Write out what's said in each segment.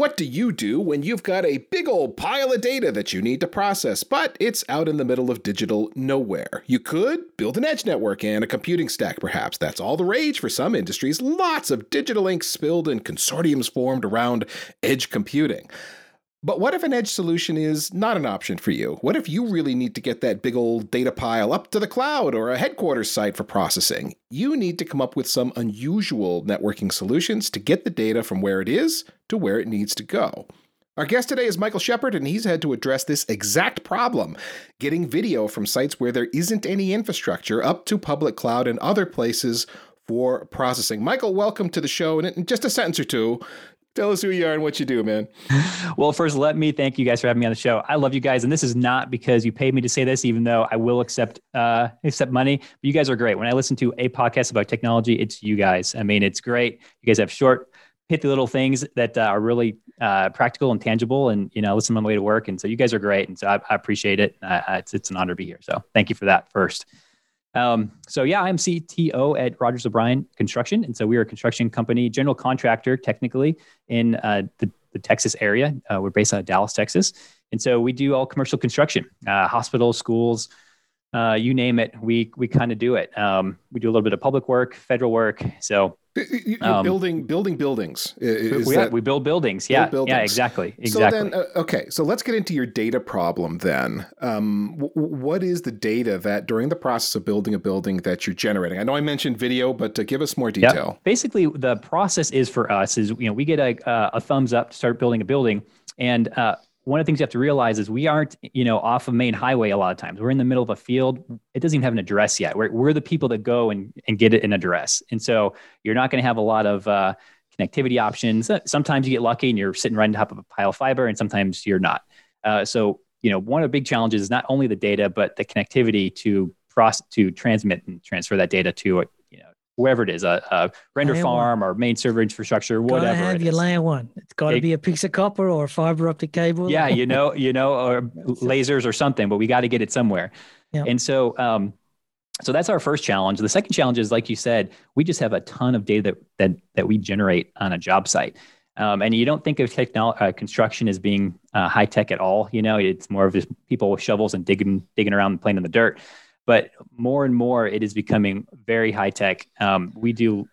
What do you do when you've got a big old pile of data that you need to process, but it's out in the middle of digital nowhere? You could build an edge network and a computing stack, perhaps. That's all the rage for some industries. Lots of digital ink spilled and consortiums formed around edge computing. But what if an edge solution is not an option for you? What if you really need to get that big old data pile up to the cloud or a headquarters site for processing? You need to come up with some unusual networking solutions to get the data from where it is to where it needs to go. Our guest today is Michael Shepherd, and he's had to address this exact problem getting video from sites where there isn't any infrastructure up to public cloud and other places for processing. Michael, welcome to the show. And in just a sentence or two, Tell us who you are and what you do, man. Well, first, let me thank you guys for having me on the show. I love you guys, and this is not because you paid me to say this, even though I will accept uh, accept money. But you guys are great. When I listen to a podcast about technology, it's you guys. I mean, it's great. You guys have short, pithy little things that uh, are really uh, practical and tangible, and you know, listen on my way to work. And so you guys are great, and so I, I appreciate it. it's it's an honor to be here. So thank you for that first. Um, so yeah, I'm CTO at Rogers O'Brien Construction, and so we are a construction company, general contractor, technically in uh, the, the, Texas area. Uh, we're based out of Dallas, Texas, and so we do all commercial construction, uh, hospitals, schools, uh, you name it. We we kind of do it. Um, we do a little bit of public work, federal work. So um, building building buildings. Is we, that, we build buildings. Yeah, buildings. yeah, exactly, exactly. So then, uh, okay, so let's get into your data problem then. Um, w- what is the data that during the process of building a building that you're generating? I know I mentioned video, but to give us more detail. Yep. Basically, the process is for us is you know we get a a thumbs up to start building a building, and uh, one of the things you have to realize is we aren't, you know, off a main highway a lot of times. We're in the middle of a field. It doesn't even have an address yet. We're, we're the people that go and, and get it an address. And so you're not going to have a lot of uh, connectivity options. Sometimes you get lucky and you're sitting right on top of a pile of fiber, and sometimes you're not. Uh, so, you know, one of the big challenges is not only the data, but the connectivity to process, to transmit and transfer that data to wherever it is, a, a render layer farm one. or main server infrastructure, whatever. Gotta have your layer one. It's got to be a piece of copper or a fiber optic cable. Yeah, you know, you know, or lasers or something, but we got to get it somewhere. Yep. And so, um, so that's our first challenge. The second challenge is, like you said, we just have a ton of data that that, that we generate on a job site. Um, and you don't think of technology, uh, construction as being uh, high tech at all. You know, it's more of just people with shovels and digging digging around and playing in the dirt but more and more it is becoming very high tech. Um, we do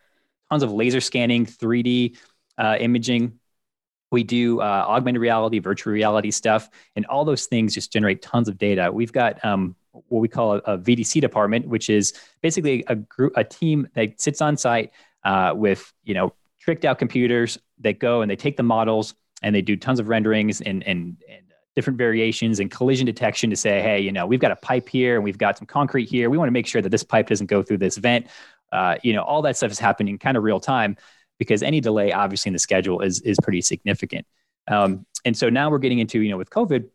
tons of laser scanning, 3D uh, imaging. We do uh, augmented reality, virtual reality stuff, and all those things just generate tons of data. We've got um, what we call a, a, VDC department, which is basically a group, a team that sits on site uh, with you know tricked out computers that go and they take the models and they do tons of renderings and and, and different variations and collision detection to say, hey, you know, we've got a pipe here and we've got some concrete here. We want to make sure that this pipe doesn't go through this vent. Uh, you know, all that stuff is happening kind of real time because any delay, obviously, in the schedule is is pretty significant. Um, and so now we're getting into, you know, with COVID,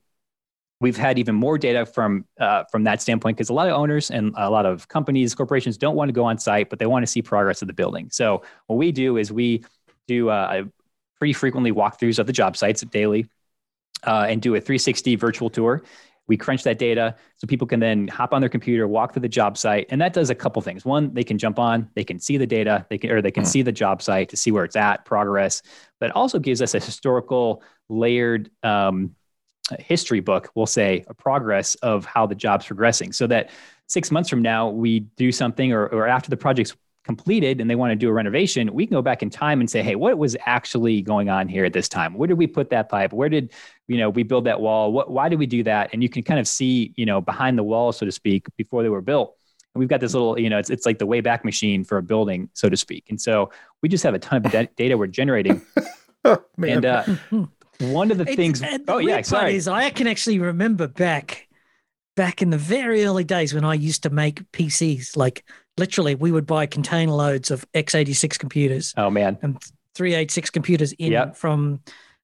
we've had even more data from uh, from that standpoint because a lot of owners and a lot of companies, corporations don't want to go on site, but they want to see progress of the building. So what we do is we do uh, pretty frequently walkthroughs of the job sites daily uh, and do a 360 virtual tour. We crunch that data so people can then hop on their computer, walk through the job site, and that does a couple things. One, they can jump on, they can see the data, they can or they can mm. see the job site to see where it's at, progress. But it also gives us a historical, layered um, history book. We'll say a progress of how the job's progressing, so that six months from now we do something, or, or after the project's completed and they want to do a renovation, we can go back in time and say, hey, what was actually going on here at this time? Where did we put that pipe? Where did you know we build that wall? What why did we do that? And you can kind of see, you know, behind the wall, so to speak, before they were built. And we've got this little, you know, it's it's like the way back machine for a building, so to speak. And so we just have a ton of data we're generating. oh, and uh, one of the it's, things, the oh yeah, sorry, is I can actually remember back back in the very early days when I used to make PCs, like literally we would buy container loads of x86 computers. Oh man. And 386 computers in yep. from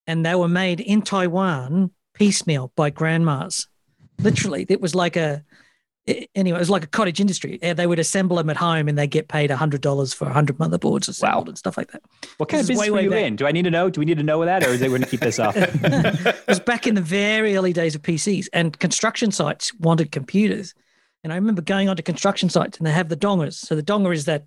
and they were made in Taiwan piecemeal by grandmas. Literally, it was like a anyway, it was like a cottage industry. Uh, they would assemble them at home and they get paid hundred dollars for hundred motherboards assembled wow. and stuff like that. What kind this of business way, were you in? Do I need to know? Do we need to know that, or is they going to keep this off? it was back in the very early days of PCs, and construction sites wanted computers. And I remember going onto construction sites and they have the dongers. So the donger is that,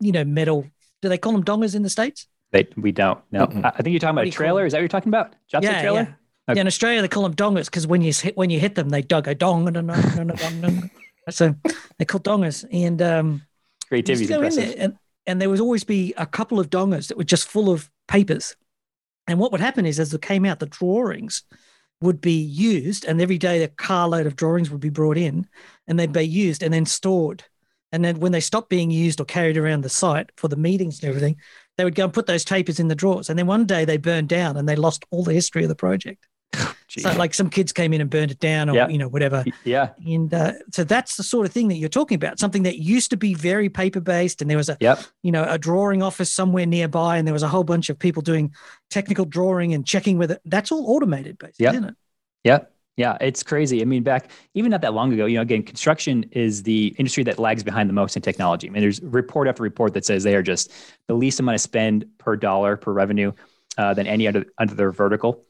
you know, metal. Do they call them dongers in the States? They, we don't. No, mm-hmm. I think you're talking about a trailer. Is that what you're talking about? Job yeah, trailer. Yeah. Okay. yeah. in Australia they call them dongers because when you hit when you hit them they dug a dong and dong so they're called dongers and um, creativity is impressive. and, and there would always be a couple of dongers that were just full of papers and what would happen is as it came out the drawings would be used and every day a carload of drawings would be brought in and they'd be used and then stored and then when they stopped being used or carried around the site for the meetings and everything, they would go and put those tapers in the drawers. And then one day they burned down and they lost all the history of the project. So like some kids came in and burned it down or yeah. you know whatever yeah and uh, so that's the sort of thing that you're talking about something that used to be very paper based and there was a yep. you know a drawing office somewhere nearby and there was a whole bunch of people doing technical drawing and checking whether that's all automated basically yep. isn't it yep yeah, it's crazy. I mean, back even not that long ago, you know, again, construction is the industry that lags behind the most in technology. I mean, there's report after report that says they are just the least amount of spend per dollar per revenue uh, than any other under their vertical.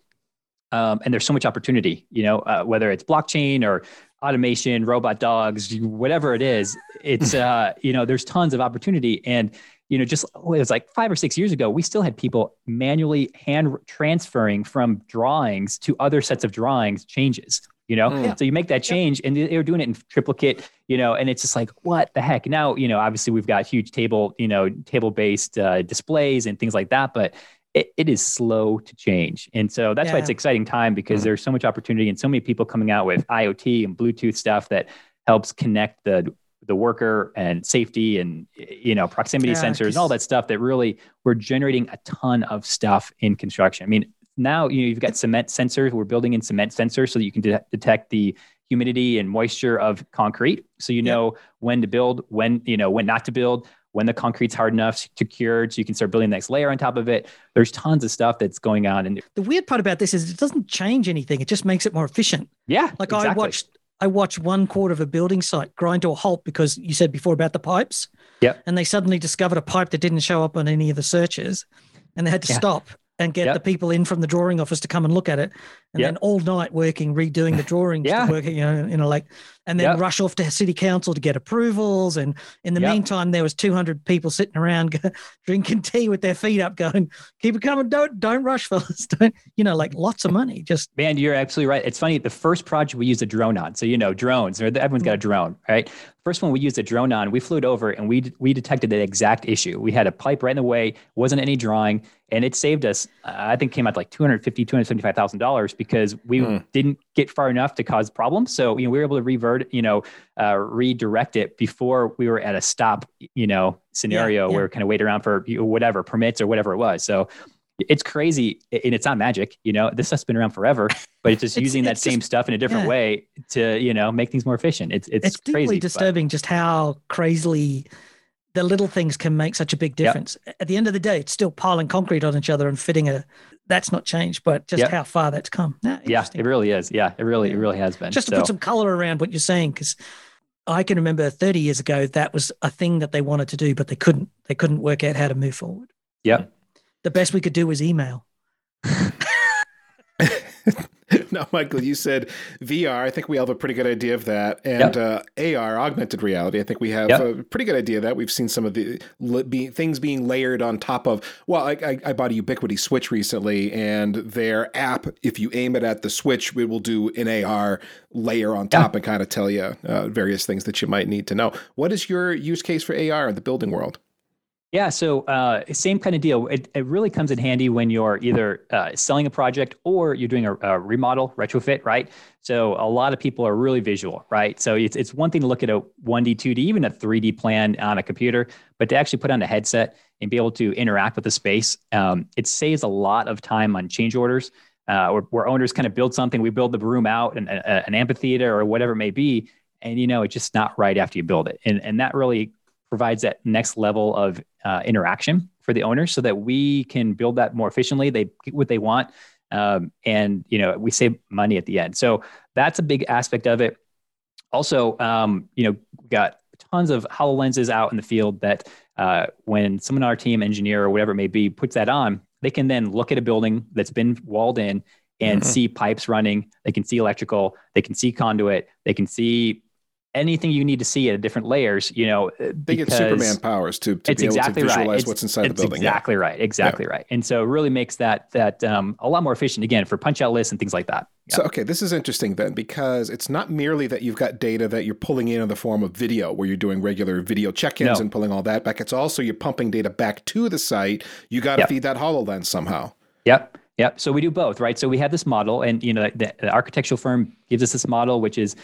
Um, and there's so much opportunity, you know, uh, whether it's blockchain or automation, robot dogs, whatever it is, it's uh, you know, there's tons of opportunity. And you know, just oh, it was like five or six years ago, we still had people manually hand transferring from drawings to other sets of drawings changes. You know, mm. so you make that change, and they were doing it in triplicate. You know, and it's just like, what the heck? Now, you know, obviously we've got huge table, you know, table-based uh, displays and things like that, but it, it is slow to change. And so that's yeah. why it's exciting time because mm. there's so much opportunity and so many people coming out with IoT and Bluetooth stuff that helps connect the the worker and safety and you know proximity yeah, sensors and all that stuff that really we're generating a ton of stuff in construction. I mean, now you know, you've got cement sensors. We're building in cement sensors so that you can de- detect the humidity and moisture of concrete, so you know when to build, when you know when not to build, when the concrete's hard enough to cure, so you can start building the next layer on top of it. There's tons of stuff that's going on. And the weird part about this is it doesn't change anything; it just makes it more efficient. Yeah, like exactly. I watched I watched one quarter of a building site grind to a halt because you said before about the pipes. Yeah. And they suddenly discovered a pipe that didn't show up on any of the searches and they had to yeah. stop and get yep. the people in from the drawing office to come and look at it, and yep. then all night working, redoing the drawings, yeah. working, you know, you know, like, and then yep. rush off to city council to get approvals. And in the meantime, there was 200 people sitting around drinking tea with their feet up, going, "Keep it coming, don't don't rush, fellas, don't." You know, like lots of money. Just man, you're absolutely right. It's funny. The first project we used a drone on, so you know, drones, or everyone's got a mm. drone, right? First one we used a drone on, we flew it over and we we detected the exact issue. We had a pipe right in the way, wasn't any drawing, and it saved us. I think came out like 250, 275 thousand dollars because we mm. didn't get far enough to cause problems. So you know we were able to revert, you know, uh, redirect it before we were at a stop, you know, scenario yeah, yeah. where we kind of wait around for whatever permits or whatever it was. So it's crazy and it's not magic you know this stuff's been around forever but it's just it's, using it's that just, same stuff in a different yeah. way to you know make things more efficient it's it's, it's deeply crazy, disturbing but. just how crazily the little things can make such a big difference yep. at the end of the day it's still piling concrete on each other and fitting a that's not changed but just yep. how far that's come ah, yeah it really is yeah it really it really has been just to so. put some color around what you're saying because I can remember 30 years ago that was a thing that they wanted to do, but they couldn't. They couldn't work out how to move forward. Yeah, the best we could do was email. no, Michael, you said VR. I think we have a pretty good idea of that, and yep. uh, AR, augmented reality. I think we have yep. a pretty good idea of that. We've seen some of the be, things being layered on top of. Well, I, I, I, bought a Ubiquiti Switch recently, and their app, if you aim it at the Switch, it will do an AR layer on top and kind of tell you uh, various things that you might need to know. What is your use case for AR in the building world? Yeah, so uh, same kind of deal. It, it really comes in handy when you're either uh, selling a project or you're doing a, a, remodel, retrofit, right? So a lot of people are really visual, right? So it's, it's one thing to look at a 1D, 2D, even a 3D plan on a computer, but to actually put on a headset and be able to interact with the space, um, it saves a lot of time on change orders. Uh, where, where, owners kind of build something, we build the room out, an, a, an amphitheater or whatever it may be, and you know it's just not right after you build it, and and that really provides that next level of uh, interaction for the owners so that we can build that more efficiently. They get what they want. Um, and, you know, we save money at the end. So that's a big aspect of it. Also, um, you know, got tons of HoloLenses out in the field that uh, when someone on our team, engineer or whatever it may be, puts that on, they can then look at a building that's been walled in and mm-hmm. see pipes running. They can see electrical. They can see conduit. They can see anything you need to see at different layers, you know, uh, they get Superman powers to, to be exactly to visualize right. what's inside the building. Exactly yeah. right. Exactly yeah. right. And so it really makes that that um, a lot more efficient again for punch out lists and things like that. Yeah. So okay, this is interesting then because it's not merely that you've got data that you're pulling in in the form of video where you're doing regular video check-ins no. and pulling all that back. It's also you're pumping data back to the site. You got to yep. feed that HoloLens somehow. Yep. Yep. So we do both, right? So we have this model, and you know, the, the architectural firm gives us this model, which is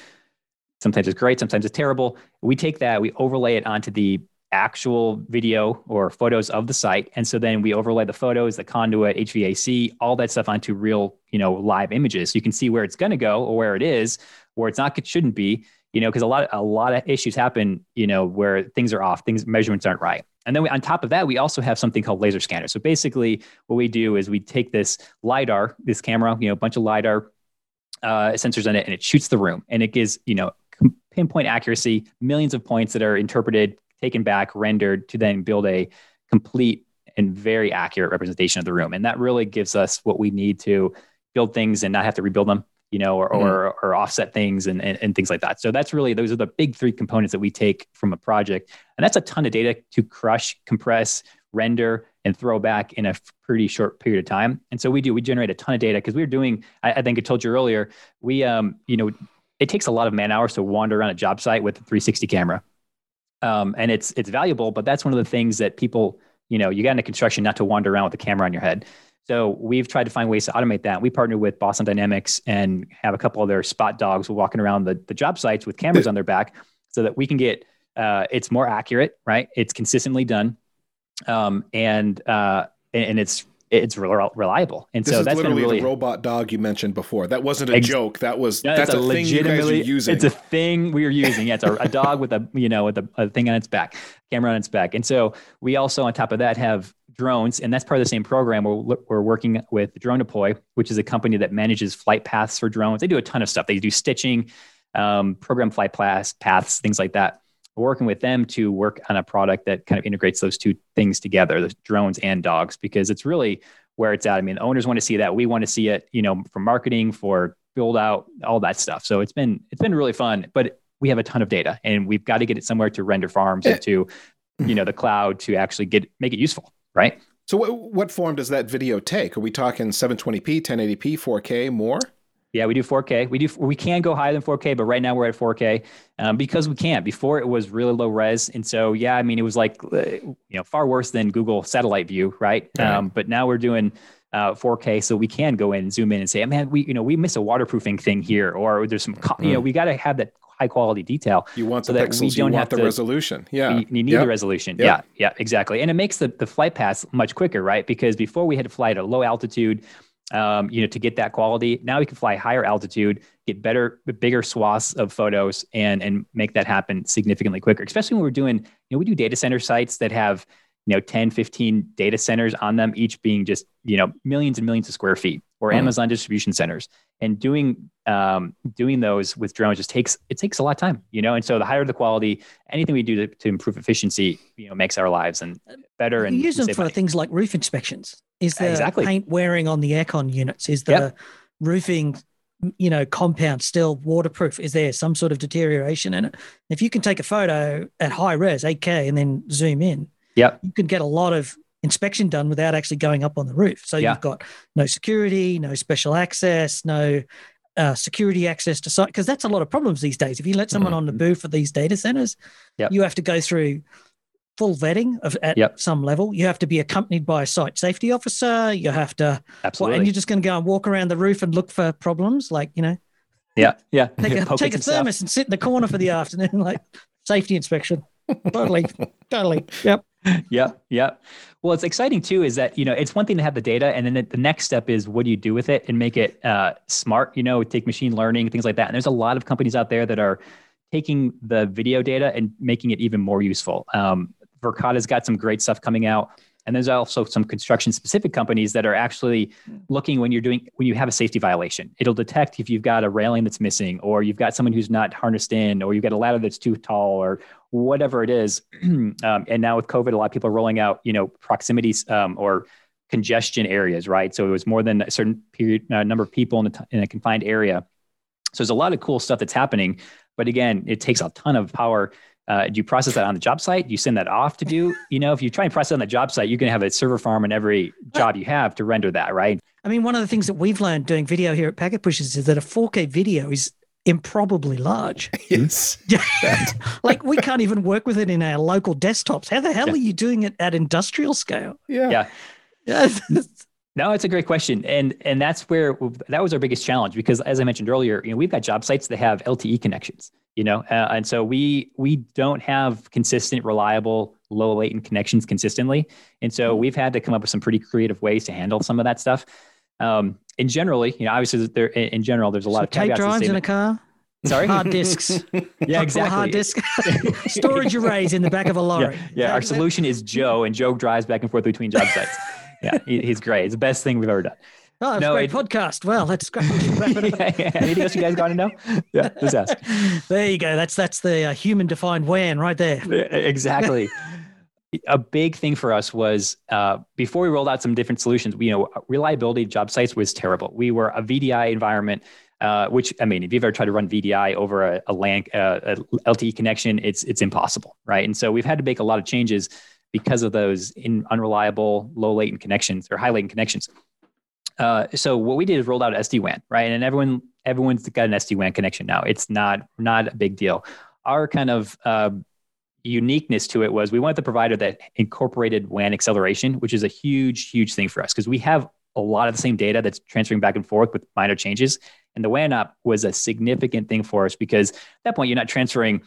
sometimes it's great, sometimes it's terrible. We take that, we overlay it onto the actual video or photos of the site, and so then we overlay the photos, the conduit, HVAC, all that stuff onto real, you know, live images. So you can see where it's going to go or where it is, where it's not, it shouldn't be. You know, because a lot, a lot of issues happen, you know, where things are off, things measurements aren't right. And then we, on top of that, we also have something called laser scanner. So basically, what we do is we take this lidar, this camera, you know, a bunch of lidar uh, sensors in it, and it shoots the room, and it gives you know pinpoint accuracy, millions of points that are interpreted, taken back, rendered to then build a complete and very accurate representation of the room. And that really gives us what we need to build things and not have to rebuild them you know, or, mm-hmm. or, or, offset things and, and, and, things like that. So that's really, those are the big three components that we take from a project. And that's a ton of data to crush, compress, render, and throw back in a pretty short period of time. And so we do, we generate a ton of data because we are doing, I, I, think I told you earlier, we, um, you know, it takes a lot of man hours to wander around a job site with a 360 camera. Um, and it's, it's valuable, but that's one of the things that people, you know, you got into construction not to wander around with a camera on your head. So we've tried to find ways to automate that. We partner with Boston Dynamics and have a couple of their spot dogs walking around the, the job sites with cameras on their back so that we can get uh, it's more accurate, right? It's consistently done. Um, and, uh, and it's it's reliable. And this so that's literally really... the robot dog you mentioned before. That wasn't a Ex- joke. That was no, that's a, a thing you guys are using. It's a thing we are using. Yeah, it's a, a dog with a you know with a, a, thing on its back, camera on its back. And so we also on top of that have drones, and that's part of the same program. We're, we're working with Drone Deploy, which is a company that manages flight paths for drones. They do a ton of stuff. They do stitching, um, program flight paths, paths, things like that. Working with them to work on a product that kind of integrates those two things together, the drones and dogs, because it's really where it's at. I mean, the owners want to see that. We want to see it, you know, for marketing, for build out, all that stuff. So it's been it's been really fun, but we have a ton of data and we've got to get it somewhere to render farms and to, you know, the cloud to actually get make it useful right? So, what, what form does that video take? Are we talking 720p, 1080p, 4K, more? Yeah, we do 4K. We do we can go higher than 4K, but right now we're at 4K um, because we can't. Before it was really low res, and so yeah, I mean it was like uh, you know far worse than Google Satellite View, right? Um, but now we're doing uh, 4K, so we can go in and zoom in and say, man, we you know we miss a waterproofing thing here, or there's some mm-hmm. you know we got to have that high quality detail. You want so the pixels, we don't you want the to, resolution. Yeah. You, you need yep. the resolution. Yep. Yeah. Yeah, exactly. And it makes the, the flight paths much quicker, right? Because before we had to fly at a low altitude, um, you know, to get that quality. Now we can fly higher altitude, get better, bigger swaths of photos and, and make that happen significantly quicker, especially when we're doing, you know, we do data center sites that have, you know 10 15 data centers on them each being just you know millions and millions of square feet or mm. amazon distribution centers and doing um, doing those with drones just takes it takes a lot of time you know and so the higher the quality anything we do to, to improve efficiency you know makes our lives and better and use them for money. things like roof inspections is the exactly. paint wearing on the aircon units is the yep. roofing you know compound still waterproof is there some sort of deterioration in it if you can take a photo at high res 8k and then zoom in yeah, you can get a lot of inspection done without actually going up on the roof. So you've got no security, no special access, no uh, security access to site because that's a lot of problems these days. If you let someone mm-hmm. on the booth for these data centers, yep. you have to go through full vetting of at yep. some level. You have to be accompanied by a site safety officer. You have to absolutely, and you're just going to go and walk around the roof and look for problems, like you know. Yeah, yeah. Take a, take a thermos and sit in the corner for the afternoon, like safety inspection. Totally, totally. Yep Yep. Yep. Well, it's exciting too. Is that you know it's one thing to have the data, and then the next step is what do you do with it and make it uh, smart. You know, take machine learning things like that. And there's a lot of companies out there that are taking the video data and making it even more useful. Um, Verkada's got some great stuff coming out. And there's also some construction specific companies that are actually looking when you're doing when you have a safety violation. It'll detect if you've got a railing that's missing, or you've got someone who's not harnessed in, or you've got a ladder that's too tall, or whatever it is. um, and now with COVID, a lot of people are rolling out, you know, proximities um, or congestion areas, right? So it was more than a certain period uh, number of people in a, in a confined area. So there's a lot of cool stuff that's happening But again, it takes a ton of power. Uh, do you process that on the job site? Do you send that off to do? You know, if you try and process on the job site, you can have a server farm in every job you have to render that, right? I mean, one of the things that we've learned doing video here at Packet Pushers is that a 4K video is improbably large. Yes. like we can't even work with it in our local desktops. How the hell yeah. are you doing it at industrial scale? Yeah. Yeah. No, it's a great question. And and that's where that was our biggest challenge because as I mentioned earlier, you know, we've got job sites that have LTE connections, you know, uh, and so we we don't have consistent, reliable, low latent connections consistently. And so mm-hmm. we've had to come up with some pretty creative ways to handle some of that stuff. Um, in generally, you know, obviously there in general, there's a lot so of tape drives in a car. Sorry, hard disks. yeah, exactly. Hard disk storage arrays in the back of a lorry. Yeah, yeah. our solution is Joe, and Joe drives back and forth between job sites. Yeah, he, he's great. It's the best thing we've ever done. Oh, that's no, a great it, podcast. Well, let's wrap it yeah, yeah. Anything else you guys got to know? Yeah, just ask. There you go. That's that's the uh, human defined WAN right there. Exactly a big thing for us was uh, before we rolled out some different solutions. You know, reliability of job sites was terrible. We were a VDI environment, uh, which I mean, if you've ever tried to run VDI over a, a LAN, uh, a LTE connection, it's it's impossible, right? And so we've had to make a lot of changes because of those in unreliable, low latent connections or high latent connections. Uh, so what we did is rolled out SD WAN, right? And everyone everyone's got an SD WAN connection now. It's not not a big deal. Our kind of uh, uniqueness to it was we wanted the provider that incorporated WAN acceleration, which is a huge, huge thing for us because we have a lot of the same data that's transferring back and forth with minor changes. And the WAN app was a significant thing for us because at that point you're not transferring,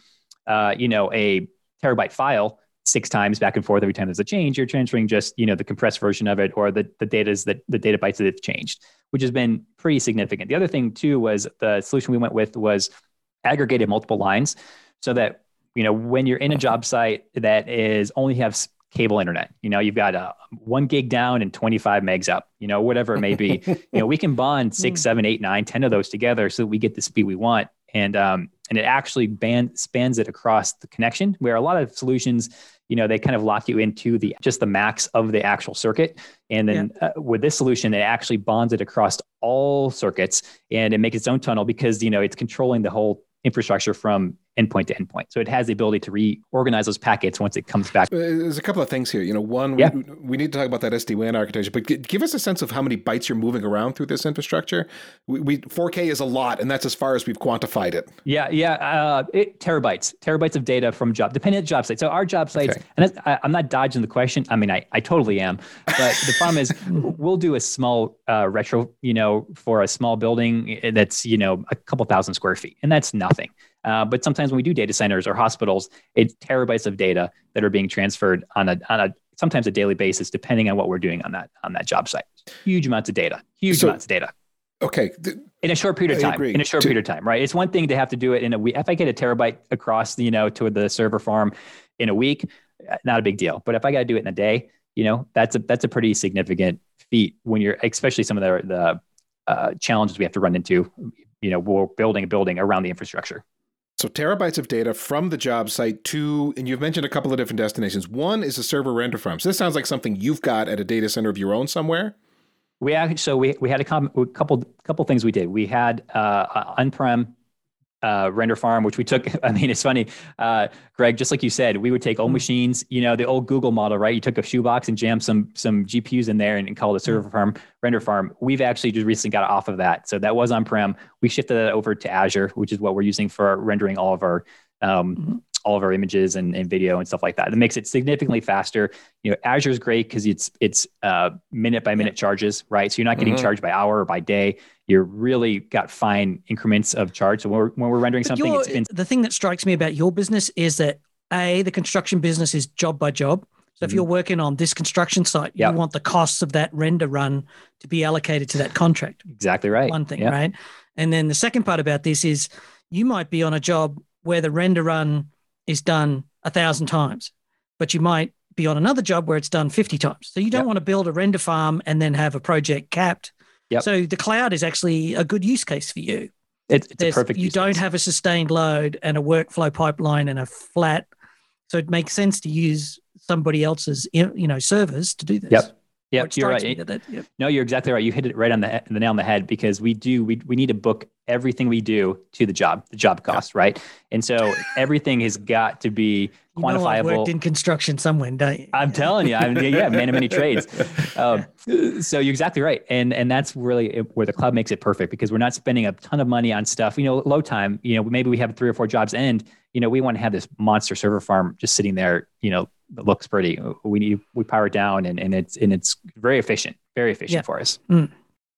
uh, you know, a terabyte file six times back and forth every time there's a change. You're transferring just, you know, the compressed version of it or the the data is that the data bytes that have changed, which has been pretty significant. The other thing too was the solution we went with was aggregated multiple lines so that you know, when you're in a job site that is only has cable internet, you know, you've got a one gig down and 25 megs up, you know, whatever it may be, you know, we can bond six, hmm. seven, eight, nine, 10 of those together so that we get the speed we want. And, um, and it actually band, spans it across the connection where a lot of solutions, you know, they kind of lock you into the, just the max of the actual circuit. And then yeah. uh, with this solution, it actually bonds it across all circuits and it makes its own tunnel because, you know, it's controlling the whole infrastructure from endpoint to endpoint. So it has the ability to reorganize those packets once it comes back. There's a couple of things here. You know, one, yeah. we, we need to talk about that SD WAN architecture, but give us a sense of how many bytes you're moving around through this infrastructure. We, we 4K is a lot, and that's as far as we've quantified it. Yeah, yeah, uh, it, terabytes, terabytes of data from job, depending on job site. So our job sites, okay. and I, am not dodging the question. I mean, I, I totally am, but the problem is we'll do a small uh, retro, you know, for a small building that's you know a couple thousand square feet, and that's nothing. Uh, but sometimes when we do data centers or hospitals, it's terabytes of data that are being transferred on a on a sometimes a daily basis, depending on what we're doing on that on that job site. Huge amounts of data. Huge so, amounts of data. Okay. In a short period of time. In a short to, period of time, right? It's one thing to have to do it in a week. If I get a terabyte across, you know, to the server farm in a week, uh, not a big deal. But if I got to do it in a day, you know, that's a that's a pretty significant feat when you're, especially some of the the uh, challenges we have to run into. You know, we're building a building around the infrastructure. So terabytes of data from the job site to, and you've mentioned a couple of different destinations. One is a server render farm. So this sounds like something you've got at a data center of your own somewhere. We actually, so we, we had a, com- a couple couple things we did. We had uh, on-prem uh, render farm, which we took. I mean, it's funny, uh, Greg. Just like you said, we would take old mm-hmm. machines. You know, the old Google model, right? You took a shoebox and jammed some some GPUs in there and, and called a server mm-hmm. farm render farm. We've actually just recently got off of that, so that was on prem. We shifted that over to Azure, which is what we're using for rendering all of our um, mm-hmm all of our images and, and video and stuff like that. It makes it significantly faster. You know, Azure is great because it's it's uh, minute by minute charges, right? So you're not getting mm-hmm. charged by hour or by day. You're really got fine increments of charge. So when we're, when we're rendering but something, it's been- the thing that strikes me about your business is that a the construction business is job by job. So if mm-hmm. you're working on this construction site, yep. you want the costs of that render run to be allocated to that contract. Exactly right. One thing, yep. right? And then the second part about this is you might be on a job where the render run is done a thousand times, but you might be on another job where it's done 50 times. So you don't yep. want to build a render farm and then have a project capped. Yep. So the cloud is actually a good use case for you. It's, it's a perfect. You don't case. have a sustained load and a workflow pipeline and a flat. So it makes sense to use somebody else's you know servers to do this. Yep. Yeah, you're right. That, yep. No, you're exactly right. You hit it right on the, the nail on the head because we do we we need to book everything we do to the job, the job cost, right? And so everything has got to be quantifiable. You know, I worked in construction somewhere, don't you? I'm telling you, I'm yeah, man of many trades. Um, so you're exactly right, and and that's really where the cloud makes it perfect because we're not spending a ton of money on stuff. You know, low time. You know, maybe we have three or four jobs end. You know, we want to have this monster server farm just sitting there. You know, looks pretty. We need we power it down, and and it's and it's very efficient, very efficient yeah. for us. Mm.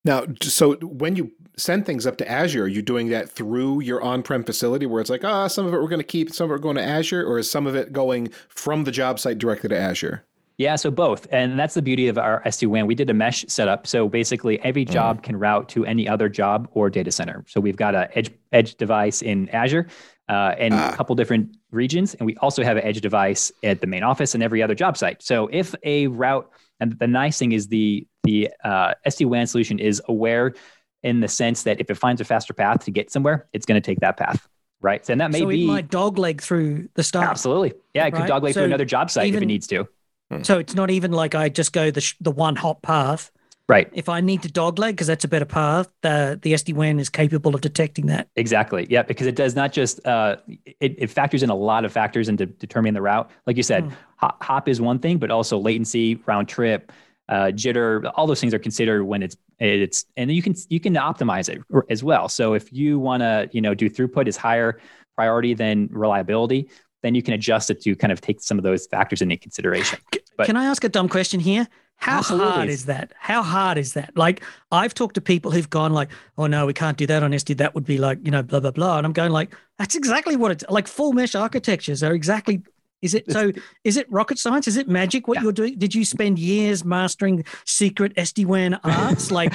Now, so when you send things up to Azure, are you doing that through your on-prem facility where it's like, ah, oh, some of it we're going to keep, some of it going to Azure, or is some of it going from the job site directly to Azure? Yeah, so both. And that's the beauty of our SD-WAN. We did a mesh setup. So basically every job mm. can route to any other job or data center. So we've got a edge edge device in Azure uh, in ah. a couple different regions. And we also have an edge device at the main office and every other job site. So if a route, and the nice thing is the the uh, SD-WAN solution is aware in the sense that if it finds a faster path to get somewhere, it's going to take that path. Right. And that may so be. it might dogleg through the start. Absolutely. Yeah. It right? could dogleg so through another job site even, if it needs to. Hmm. So it's not even like I just go the, sh- the one hot path. Right. If I need to dogleg because that's a better path, the the SD WAN is capable of detecting that. Exactly. Yeah, because it does not just uh, it, it factors in a lot of factors into determining the route. Like you said, mm. hop, hop is one thing, but also latency, round trip, uh, jitter, all those things are considered when it's it's and you can you can optimize it as well. So if you want to you know do throughput is higher priority than reliability, then you can adjust it to kind of take some of those factors into consideration. But, can I ask a dumb question here? How absolutely. hard is that? How hard is that? Like I've talked to people who've gone like, "Oh no, we can't do that on SD. That would be like, you know, blah blah blah." And I'm going like, "That's exactly what it's like. Full mesh architectures are exactly is it so? Is it rocket science? Is it magic? What yeah. you're doing? Did you spend years mastering secret SD WAN arts? Like,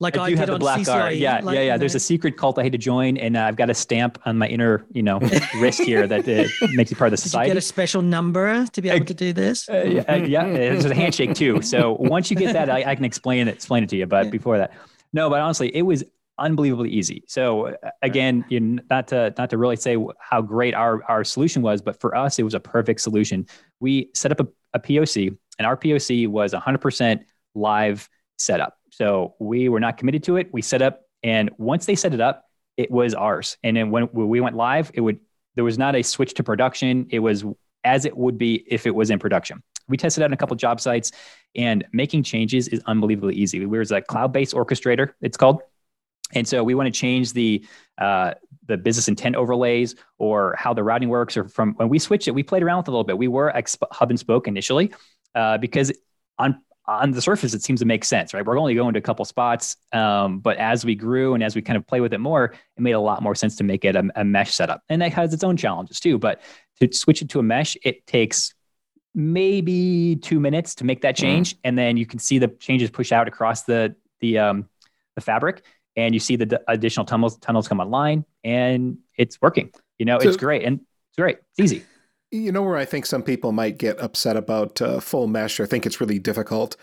like I, I did on black CCIE, art. Yeah, like, yeah, yeah. There's a secret cult I had to join, and uh, I've got a stamp on my inner, you know, wrist here that uh, makes me part of the society. Did you get a special number to be able to do this? Uh, yeah, uh, yeah, there's a handshake too. So once you get that, I, I, can explain it, explain it to you. But yeah. before that, no. But honestly, it was unbelievably easy. So uh, again, you know, not to not to really say how great our our solution was, but for us, it was a perfect solution. We set up a, a POC, and our POC was 100% live setup. So we were not committed to it. We set up, and once they set it up, it was ours. And then when we went live, it would there was not a switch to production. It was as it would be if it was in production. We tested out in a couple job sites, and making changes is unbelievably easy. We were a cloud-based orchestrator. It's called. And so we want to change the uh, the business intent overlays or how the routing works. Or from when we switched it, we played around with it a little bit. We were exp- hub and spoke initially uh, because on on the surface it seems to make sense, right? We're only going to a couple spots, um, but as we grew and as we kind of play with it more, it made a lot more sense to make it a, a mesh setup, and that has its own challenges too. But to switch it to a mesh, it takes maybe two minutes to make that mm-hmm. change, mm-hmm. and then you can see the changes push out across the the um, the fabric and you see the d- additional tunnels tunnels come online and it's working you know so, it's great and it's great it's easy you know where i think some people might get upset about uh, full mesh or think it's really difficult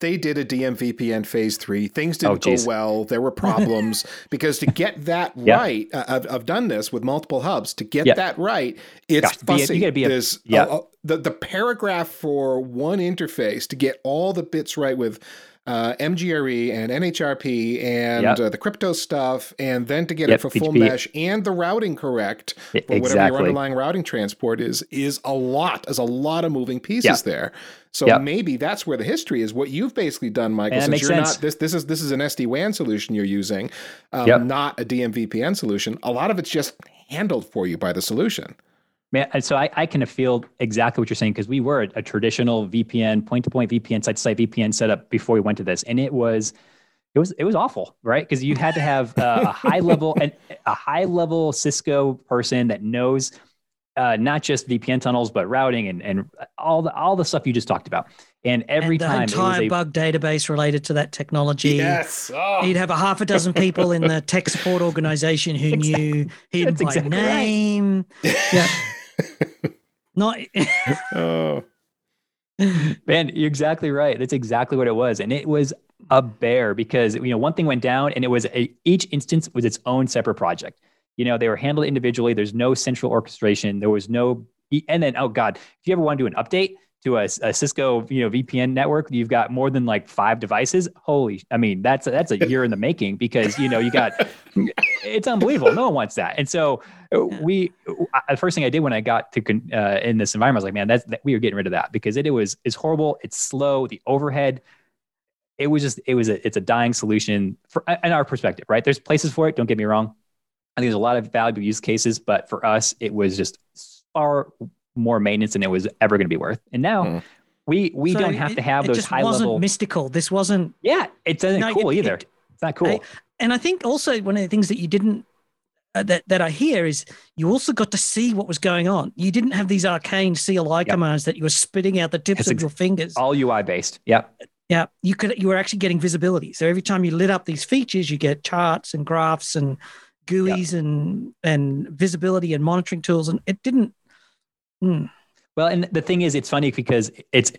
they did a DMVPN phase three. Things didn't oh, go well. There were problems because to get that yeah. right, uh, I've, I've done this with multiple hubs. To get yeah. that right, it's Gosh, fussy. A, you be a, There's yeah. A, the the paragraph for one interface to get all the bits right with uh, MGRE and NHRP and yep. uh, the crypto stuff, and then to get yep, it for full mesh and the routing correct for exactly. whatever your underlying routing transport is, is a lot. There's a lot of moving pieces yep. there. So maybe that's where the history is. What you've basically done, Michael, since you're sense. not this this is this is an SD WAN solution you're using, um, not a DMVPN solution. A lot of it's just handled for you by the solution. Man, so I, I can feel exactly what you're saying because we were a, a traditional VPN, point to point VPN, site to site VPN setup before we went to this, and it was it was it was awful, right? Because you had to have uh, a high level and a high level Cisco person that knows uh, not just VPN tunnels but routing and and all the all the stuff you just talked about. And every and the time entire a, bug database related to that technology. Yes, oh. you'd have a half a dozen people in the tech support organization who exactly. knew him by exactly name. Right. Yeah. Not. oh. Man, you're exactly right. That's exactly what it was, and it was a bear because you know one thing went down, and it was a, each instance was its own separate project. You know, they were handled individually. There's no central orchestration. There was no, and then oh god, if you ever want to do an update to a, a, Cisco, you know, VPN network, you've got more than like five devices. Holy, I mean, that's a, that's a year in the making because you know you got it's unbelievable. No one wants that, and so uh, we. The first thing I did when I got to uh, in this environment, I was like, man, that's that, we are getting rid of that because it, it was it's horrible. It's slow. The overhead. It was just it was a it's a dying solution for in our perspective, right? There's places for it. Don't get me wrong. I think there's a lot of valuable use cases, but for us, it was just far more maintenance than it was ever going to be worth. And now mm. we we so don't have it, to have those high wasn't level. mystical. This wasn't. Yeah, it doesn't no, cool it, either. It, it's not cool. I, and I think also one of the things that you didn't uh, that that I hear is you also got to see what was going on. You didn't have these arcane CLI yep. commands that you were spitting out the tips it's of ex- your fingers. All UI based. Yeah. Yeah, you could you were actually getting visibility. So every time you lit up these features, you get charts and graphs and GUIs yep. and and visibility and monitoring tools, and it didn't. Hmm. Well, and the thing is, it's funny because it's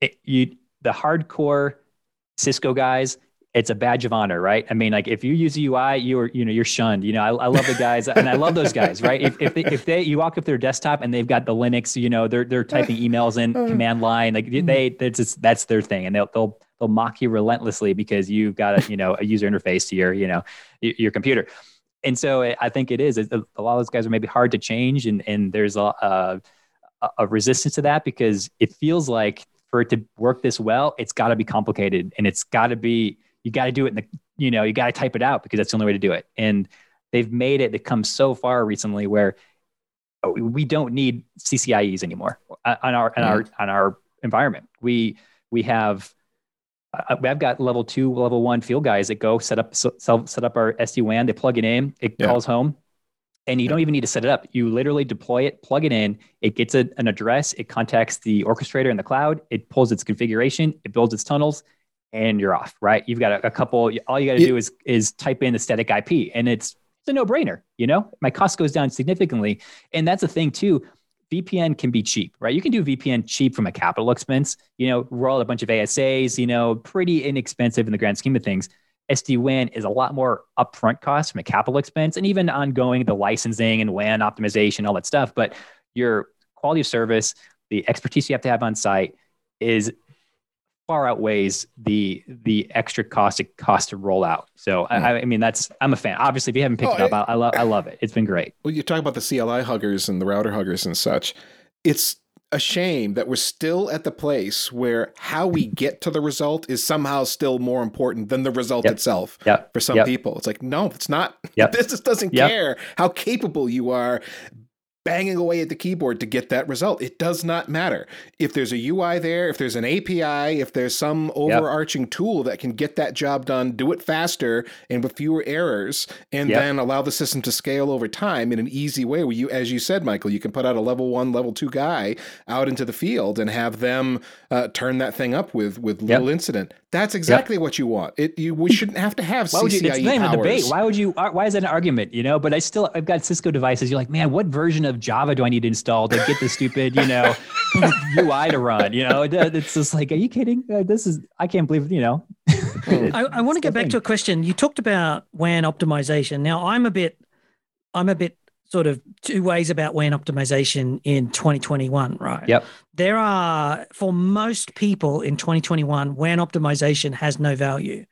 it, you the hardcore Cisco guys. It's a badge of honor, right? I mean, like if you use a UI, you're you know you're shunned. You know, I, I love the guys, and I love those guys, right? If if they, if they you walk up to their desktop and they've got the Linux, you know, they're they're typing emails in uh, command line, like hmm. they that's just, that's their thing, and they'll they'll they'll mock you relentlessly because you've got a you know a user interface to your you know your computer and so I think it is. A lot of those guys are maybe hard to change, and and there's a, a, a resistance to that because it feels like for it to work this well, it's got to be complicated, and it's got to be you got to do it in the you know you got to type it out because that's the only way to do it. And they've made it to come so far recently where we don't need CCIEs anymore on our on our mm-hmm. on our environment. We we have I've got level two, level one field guys that go set up set up our SD WAN. They plug it in, it yeah. calls home, and you don't even need to set it up. You literally deploy it, plug it in, it gets a, an address, it contacts the orchestrator in the cloud, it pulls its configuration, it builds its tunnels, and you're off. Right? You've got a, a couple. All you got to do is is type in the static IP, and it's it's a no brainer. You know, my cost goes down significantly, and that's the thing too VPN can be cheap, right? You can do VPN cheap from a capital expense, you know, roll a bunch of ASAs, you know, pretty inexpensive in the grand scheme of things. SD-WAN is a lot more upfront cost from a capital expense and even ongoing the licensing and WAN optimization, all that stuff. But your quality of service, the expertise you have to have on site is far outweighs the the extra cost it costs to roll out. So mm. I, I, mean that's I'm a fan. Obviously, if you haven't picked oh, it up, I, I love I love it. It's been great. Well, you talk about the CLI huggers and the router huggers and such. It's a shame that we're still at the place where how we get to the result is somehow still more important than the result yep. itself yep. for some yep. people. It's like, no, it's not. This just doesn't care how capable you are banging away at the keyboard to get that result. It does not matter. If there's a UI there, if there's an API, if there's some overarching yep. tool that can get that job done, do it faster and with fewer errors, and yep. then allow the system to scale over time in an easy way where you, as you said, Michael, you can put out a level one, level two guy out into the field and have them uh, turn that thing up with with yep. little incident. That's exactly what you want. It you we shouldn't have to have why CCIE you, it's not even debate. Why would you? Why is that an argument? You know, but I still I've got Cisco devices. You're like, man, what version of of Java do I need to install to get the stupid, you know, UI to run? You know, it's just like, are you kidding? Uh, this is, I can't believe, you know. I, I want to get back thing. to a question. You talked about WAN optimization. Now, I'm a bit, I'm a bit sort of two ways about WAN optimization in 2021, right? Yep. There are, for most people in 2021, WAN optimization has no value,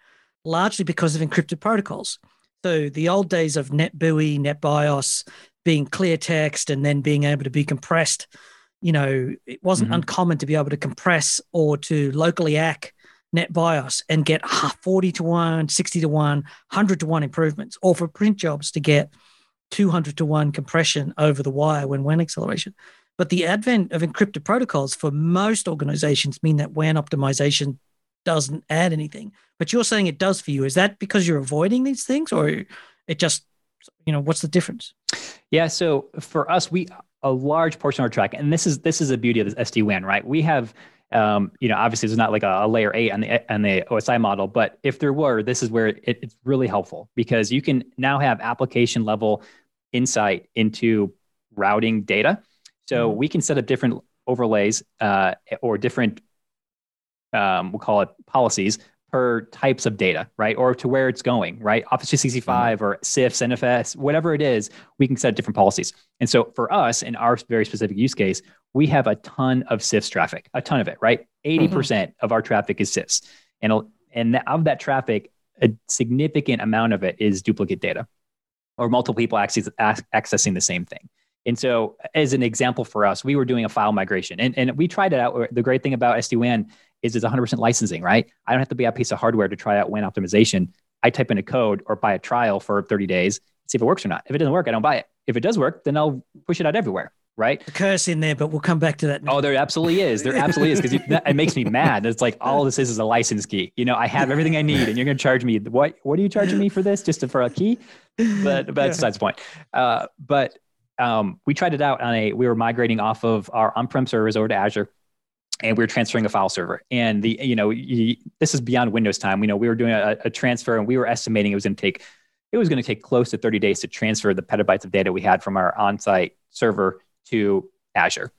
largely because of encrypted protocols. So the old days of NetBEUI, NetBIOS, being clear text and then being able to be compressed. You know, it wasn't mm-hmm. uncommon to be able to compress or to locally ACK NetBIOS and get 40 to 1, 60 to 1, 100 to 1 improvements, or for print jobs to get 200 to 1 compression over the wire when WAN acceleration. But the advent of encrypted protocols for most organizations mean that WAN optimization doesn't add anything. But you're saying it does for you. Is that because you're avoiding these things or it just, you know, what's the difference? Yeah. So for us, we a large portion of our track, and this is this is the beauty of this SD WAN, right? We have um, you know, obviously there's not like a, a, layer eight on the on the OSI model, but if there were, this is where it, it's really helpful because you can now have application level insight into routing data. So mm-hmm. we can set up different overlays uh, or different um, we'll call it policies per types of data, right? Or to where it's going, right? Office 365 mm-hmm. or CIFS, NFS, whatever it is, we can set different policies. And so for us, in our very specific use case, we have a ton of CIFS traffic, a ton of it, right? 80 mm-hmm. percent mm hmm of our traffic is CIFS. And, and of that traffic, a significant amount of it is duplicate data or multiple people access, accessing the same thing. And so, as an example for us, we were doing a file migration and, and we tried it out. The great thing about SD WAN is it's 100% licensing, right? I don't have to buy a piece of hardware to try out WAN optimization. I type in a code or buy a trial for 30 days, see if it works or not. If it doesn't work, I don't buy it. If it does work, then I'll push it out everywhere right? A curse in there, but we'll come back to that. Oh, there absolutely is. There absolutely is because it makes me mad. It's like all this is is a license key. You know, I have everything I need, and you're going to charge me what? What are you charging me for this? Just to, for a key? But but that's besides the point. Uh, but um, we tried it out on a. We were migrating off of our on-prem servers over to Azure. And we were transferring a file server, and the you know you, this is beyond Windows time. We know we were doing a, a transfer, and we were estimating it was going to take it was going to take close to 30 days to transfer the petabytes of data we had from our on-site server to Azure.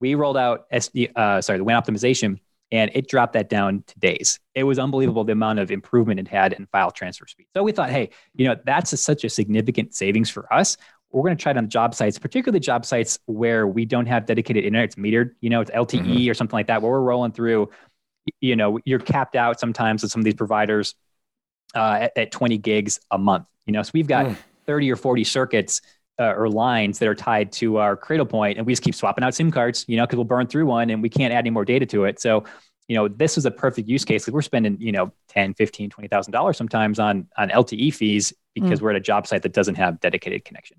We rolled out SD, uh, sorry, the WAN optimization, and it dropped that down to days. It was unbelievable the amount of improvement it had in file transfer speed. So we thought, hey, you know, that's a, such a significant savings for us. We're going to try it on job sites, particularly job sites where we don't have dedicated internet. It's metered, you know, it's LTE mm-hmm. or something like that, where we're rolling through. You know, you're capped out sometimes with some of these providers uh, at, at 20 gigs a month. You know, so we've got mm. 30 or 40 circuits uh, or lines that are tied to our cradle and we just keep swapping out SIM cards, you know, because we'll burn through one and we can't add any more data to it. So, you know, this is a perfect use case. Like we're spending, you know, 10, 15, $20,000 sometimes on, on LTE fees because mm. we're at a job site that doesn't have dedicated connection.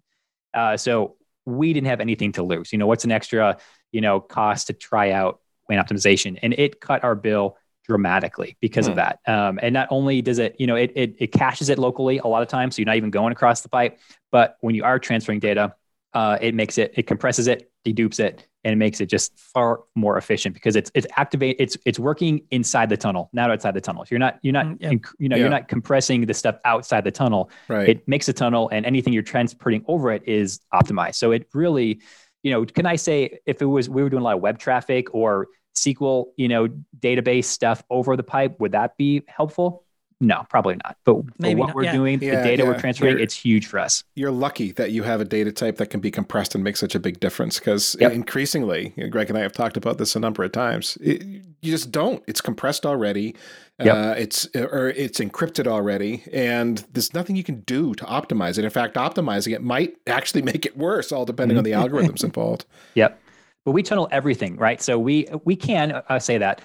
Uh, so we didn't have anything to lose. You know, what's an extra, you know, cost to try out WAN optimization? And it cut our bill dramatically because of hmm. that. Um, and not only does it, you know, it, it, it caches it locally a lot of times, so you're not even going across the pipe. But when you are transferring data, uh, it makes it, it compresses it, dedupes it, and it makes it just far more efficient because it's it's activate it's it's working inside the tunnel, not outside the tunnel. So you're not you're not mm, yeah. inc- you know yeah. you're not compressing the stuff outside the tunnel. Right. It makes a tunnel, and anything you're transporting over it is optimized. So it really, you know, can I say if it was we were doing a lot of web traffic or SQL, you know, database stuff over the pipe, would that be helpful? No, probably not. But Maybe what not, we're yeah. doing, yeah, the data yeah. we're transferring, you're, it's huge for us. You're lucky that you have a data type that can be compressed and make such a big difference because yep. increasingly, Greg and I have talked about this a number of times. It, you just don't. It's compressed already. Yep. Uh, it's or it's encrypted already, and there's nothing you can do to optimize it. In fact, optimizing it might actually make it worse, all depending on the algorithms involved. Yep but we tunnel everything, right? So we we can uh, say that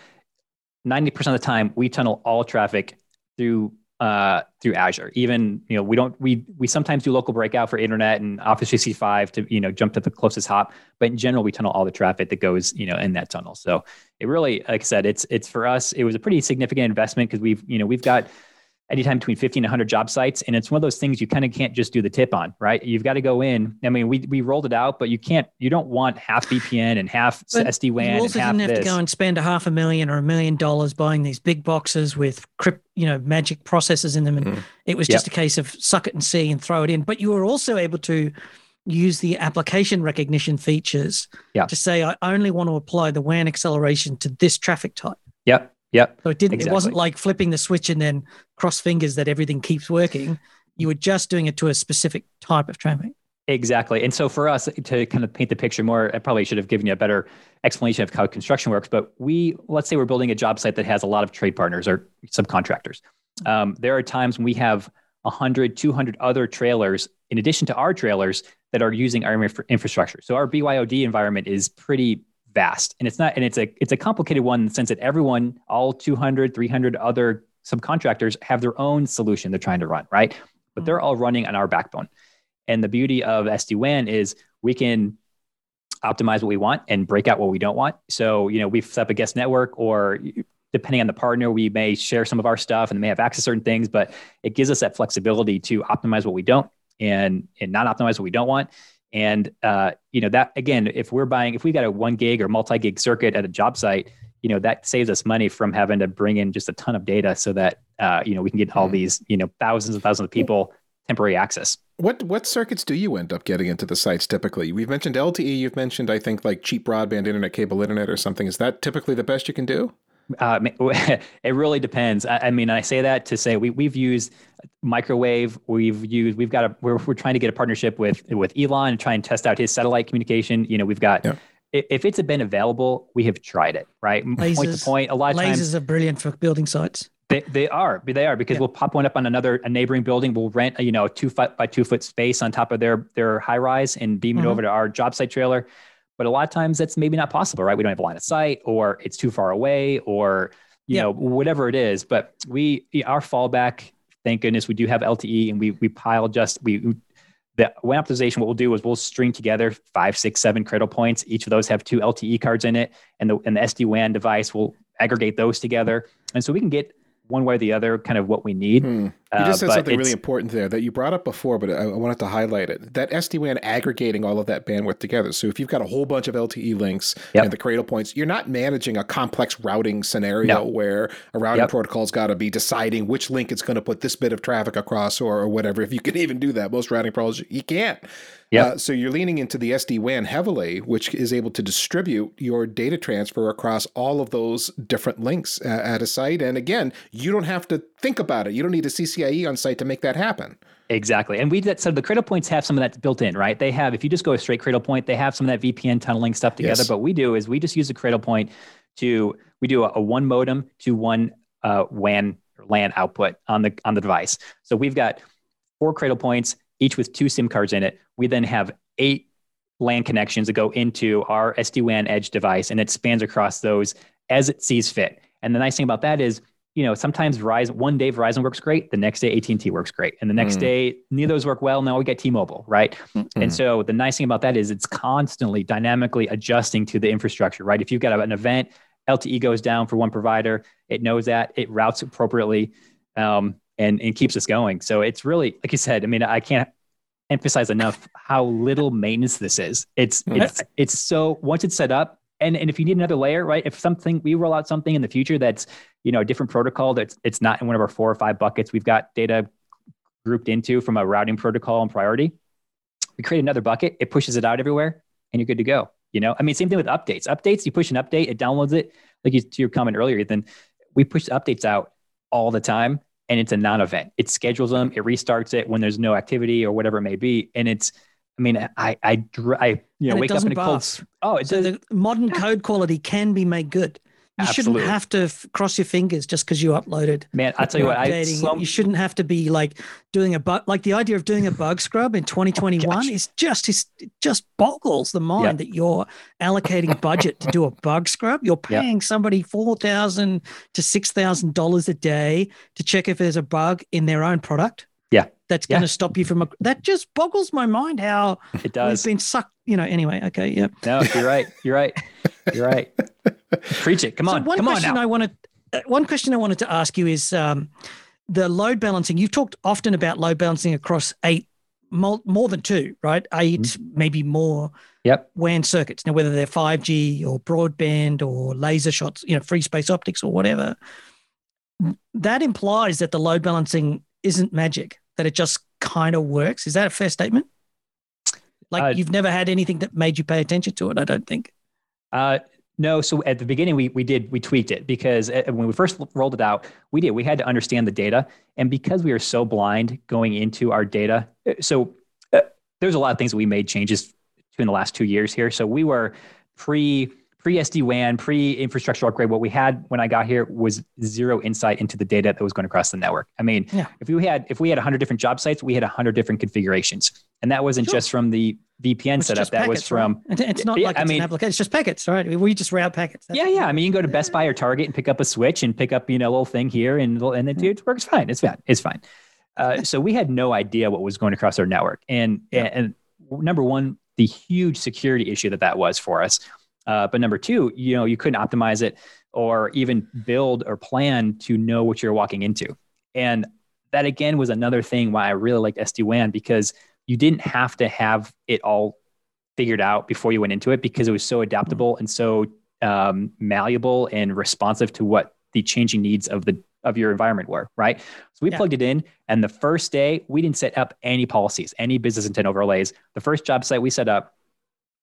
90% of the time we tunnel all traffic through uh, through Azure. Even you know we don't we we sometimes do local breakout for internet and Office 365 to you know jump to the closest hop, but in general we tunnel all the traffic that goes you know in that tunnel. So it really, like I said, it's it's for us it was a pretty significant investment because we've you know we've got anytime between 50 and 100 job sites. And it's one of those things you kind of can't just do the tip on, right? You've got to go in. I mean, we, we rolled it out, but you can't, you don't want half VPN and half SD WAN. You also didn't have this. to go and spend a half a million or a million dollars buying these big boxes with crypt, you know, magic processors in them. And mm. it was just yep. a case of suck it and see and throw it in. But you were also able to use the application recognition features to say, I only want to apply the WAN acceleration to this traffic type. Yep. Yep. So it didn't. Exactly. It wasn't like flipping the switch and then cross fingers that everything keeps working. You were just doing it to a specific type of traffic. Exactly. And so for us to kind of paint the picture more, I probably should have given you a better explanation of how construction works. But we, let's say we're building a job site that has a lot of trade partners or subcontractors. Um, there are times when we have 100, 200 other trailers in addition to our trailers that are using our infrastructure. So our BYOD environment is pretty vast and it's not and it's a it's a complicated one in the sense that everyone all 200 300 other subcontractors have their own solution they're trying to run right? But they're all running on our backbone. And the beauty of sd-wan is we can optimize what we want and break out what we don't want. So you know we've set up a guest network or depending on the partner we may share some of our stuff and they may have access to certain things but it gives us that flexibility to optimize what we don't and and not optimize what we don't want and uh, you know that again, if we're buying, if we got a one gig or multi gig circuit at a job site, you know that saves us money from having to bring in just a ton of data so that uh, you know we can get all mm-hmm. these you know thousands and thousands of people temporary access. What what circuits do you end up getting into the sites typically? We've mentioned LTE. You've mentioned I think like cheap broadband internet, cable internet, or something. Is that typically the best you can do? Uh, it really depends. I, I, mean, I say that to say we we've used microwave. We've used we've got a we're we're trying to get a partnership with with Elon and try and test out his satellite communication. You know, we've got. Yeah. if it's been available, we have tried it, right? Lasers, point to point. A lot of lasers times, are brilliant for building sites. They, they are they are because yeah. we'll pop one up on another a neighboring building. We'll rent a, you know a two foot by two foot space on top of their their high rise and beam mm-hmm. it over to our job site trailer. But a lot of times that's maybe not possible, right? We don't have a line of sight, or it's too far away, or you yeah. know whatever it is. But we our fallback, thank goodness, we do have LTE, and we we pile just we the WAN optimization, what we'll do is we'll string together five, six, seven Cradlepoints. Each of those have two LTE cards in it, and the and the SD WAN device will aggregate those together, and so we can get one way or the other kind of what we need. Hmm. You just uh, said something really important there that you brought up before, but I, I wanted to highlight it. That SD WAN aggregating all of that bandwidth together. So if you've got a whole bunch of LTE links yep. and the Cradlepoints, you're not managing a complex routing scenario no. where a routing yep. protocol's got to be deciding which link it's going to put this bit of traffic across or, or whatever. If you can even do that, most routing protocols you can't. Yeah. Uh, so you're leaning into the SD WAN heavily, which is able to distribute your data transfer across all of those different links uh, at a site. And again, you don't have to think about it. You don't need a CCIE on site to make that happen. Exactly. And we did so the Cradlepoints have some of that built in, right? They have, if you just go a straight Cradlepoint, they have some of that VPN tunneling stuff together. Yes. But we do is we just use the Cradlepoint to we do a, a one modem to one uh, WAN LAN output on the on the device. So we've got four Cradlepoints each with two SIM cards in it. We then have eight LAN connections that go into our SD WAN edge device, and it spans across those as it sees fit. And the nice thing about that is, you know, sometimes Verizon, one day Verizon works great, the next day AT&T works great, and the next mm. day neither of those work well. Now we get T-Mobile, right? mm And so the nice thing about that is it's constantly dynamically adjusting to the infrastructure, right? If you've got an event, LTE goes down for one provider, it knows that, it routes appropriately. Um, and and keeps us going. So it's really like you said. I mean, I can't emphasize enough how little maintenance this is. It's it's it's so once it's set up, and and if you need another layer, right? If something we roll out something in the future that's you know a different protocol that's it's not in one of our four or five buckets we've got data grouped into from a routing protocol and priority. We create another bucket, it pushes it out everywhere, and you're good to go. You know, I mean, same thing with updates. Updates, you push an update, it downloads it. Like you, to your comment earlier, Ethan, we push updates out all the time and it's a non-event. It schedules them, it restarts it when there's no activity or whatever it may be, and it's. I mean, I I I you know wake up in a cold. Oh, it's so the modern code quality can be made good. You Absolutely. shouldn't have to f- cross your fingers just because you uploaded. Man, I tell you what, I slump- you shouldn't have to be like doing a bug. Like the idea of doing a bug scrub in 2021 oh is just is just boggles the mind yep. that you're allocating budget to do a bug scrub. You're paying yep. somebody four thousand to six thousand dollars a day to check if there's a bug in their own product. Yeah, that's going to stop you from a. That just boggles my mind how it does. We've been sucked. You know. Anyway, okay, yeah. No, you're right. You're right. You're right. Preach it. Come on. So one Come question on now. I wanted, uh, one question I wanted to ask you is um, the load balancing. You've talked often about load balancing across eight, more, more than two, right? 8 mm-hmm. maybe more. Yep. WAN circuits. Now, whether they're 5G or broadband or laser shots, you know, free space optics or whatever, that implies that the load balancing isn't magic, that it just kind of works. Is that a fair statement? Like uh, you've never had anything that made you pay attention to it, I don't think. Uh, no, so at the beginning we we did we tweaked it because uh, when we first rolled it out, we did we had to understand the data, and because we were so blind going into our data, uh, so uh, there's a lot of things that we made changes to in the last two years here. So we were pre pre SD WAN, pre infrastructure upgrade. What we had when I got here was zero insight into the data that was going across the network. I mean, yeah. if we had if we had 100 different job sites, we had 100 different configurations, and that wasn't sure. just from the VPN it's setup. That packets, was from. Right? It's not yeah, like it's I mean, an application. It's just packets, right? We just route packets. That's yeah, yeah. I mean, you can go to Best Buy or Target and pick up a switch and pick up, you know, a little thing here, and and it, it works fine. It's fine. It's fine. Uh, so we had no idea what was going across our network, and yeah. and number one, the huge security issue that that was for us. Uh, but number two, you know, you couldn't optimize it or even build or plan to know what you're walking into. And that again was another thing why I really liked SD WAN because you didn't have to have it all figured out before you went into it because it was so adaptable and so um, malleable and responsive to what the changing needs of the of your environment were right so we yeah. plugged it in and the first day we didn't set up any policies any business intent overlays the first job site we set up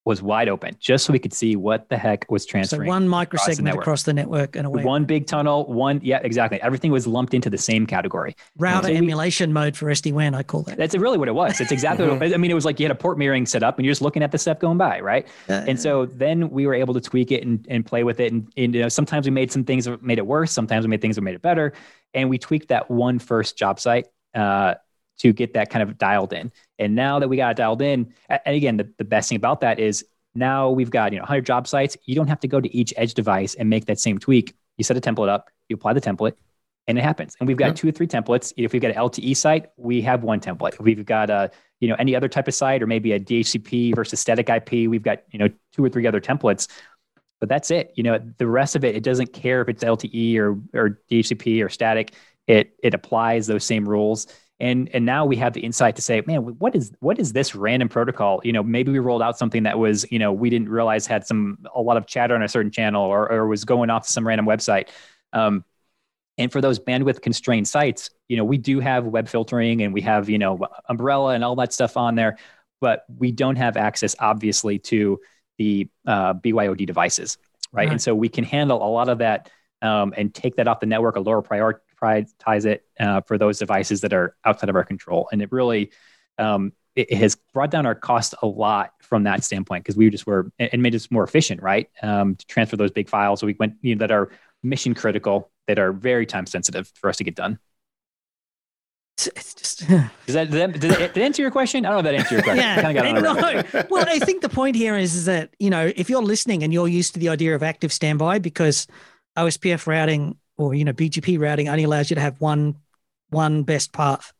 was wide open just so we could see what the heck was transferring. So one microsegment across, across the network and away. One big tunnel, one, yeah, exactly. Everything was lumped into the same category. Router so emulation we, mode for SD-WAN, I call that. That's really what it was. It's exactly what, I mean, it was like you had a port mirroring set up and you're just looking at the stuff going by, right? Uh, and so then we were able to tweak it and, and play with it. And, and you know, sometimes we made some things that made it worse. Sometimes we made things that made it better. And we tweaked that one first job site uh, to get that kind of dialed in. And now that we got it dialed in, and again, the, the best thing about that is now we've got you know 100 job sites. You don't have to go to each edge device and make that same tweak. You set a template up, you apply the template, and it happens. And we've got two or three templates. If we've got an LTE site, we have one template. If we've got a you know any other type of site or maybe a DHCP versus static IP, we've got you know two or three other templates. But that's it. You know the rest of it, it doesn't care if it's LTE or or DHCP or static. It it applies those same rules and and now we have the insight to say man what is what is this random protocol? You know maybe we rolled out something that was you know we didn't realize had some a lot of chatter on a certain channel or, or was going off to some random website. Um, and for those bandwidth constrained sites you know we do have web filtering and we have you know umbrella and all that stuff on there but we don't have access obviously to the uh, byod devices right? right. and so we can handle a lot of that um, and take that off the network a lower priority prioritize it uh, for those devices that are outside of our control. And it really um, it, has brought down our cost a lot from that standpoint because we just were and made us more efficient, right? Um, to transfer those big files. So we went you know, that are mission critical, that are very time sensitive for us to get done. It's just. Does that, does that, does that answer your question? I don't know if that answer your question. yeah. no. Well, I think the point here is, is that, you know, if you're listening and you're used to the idea of active standby because OSPF routing or you know BGP routing only allows you to have one one best path.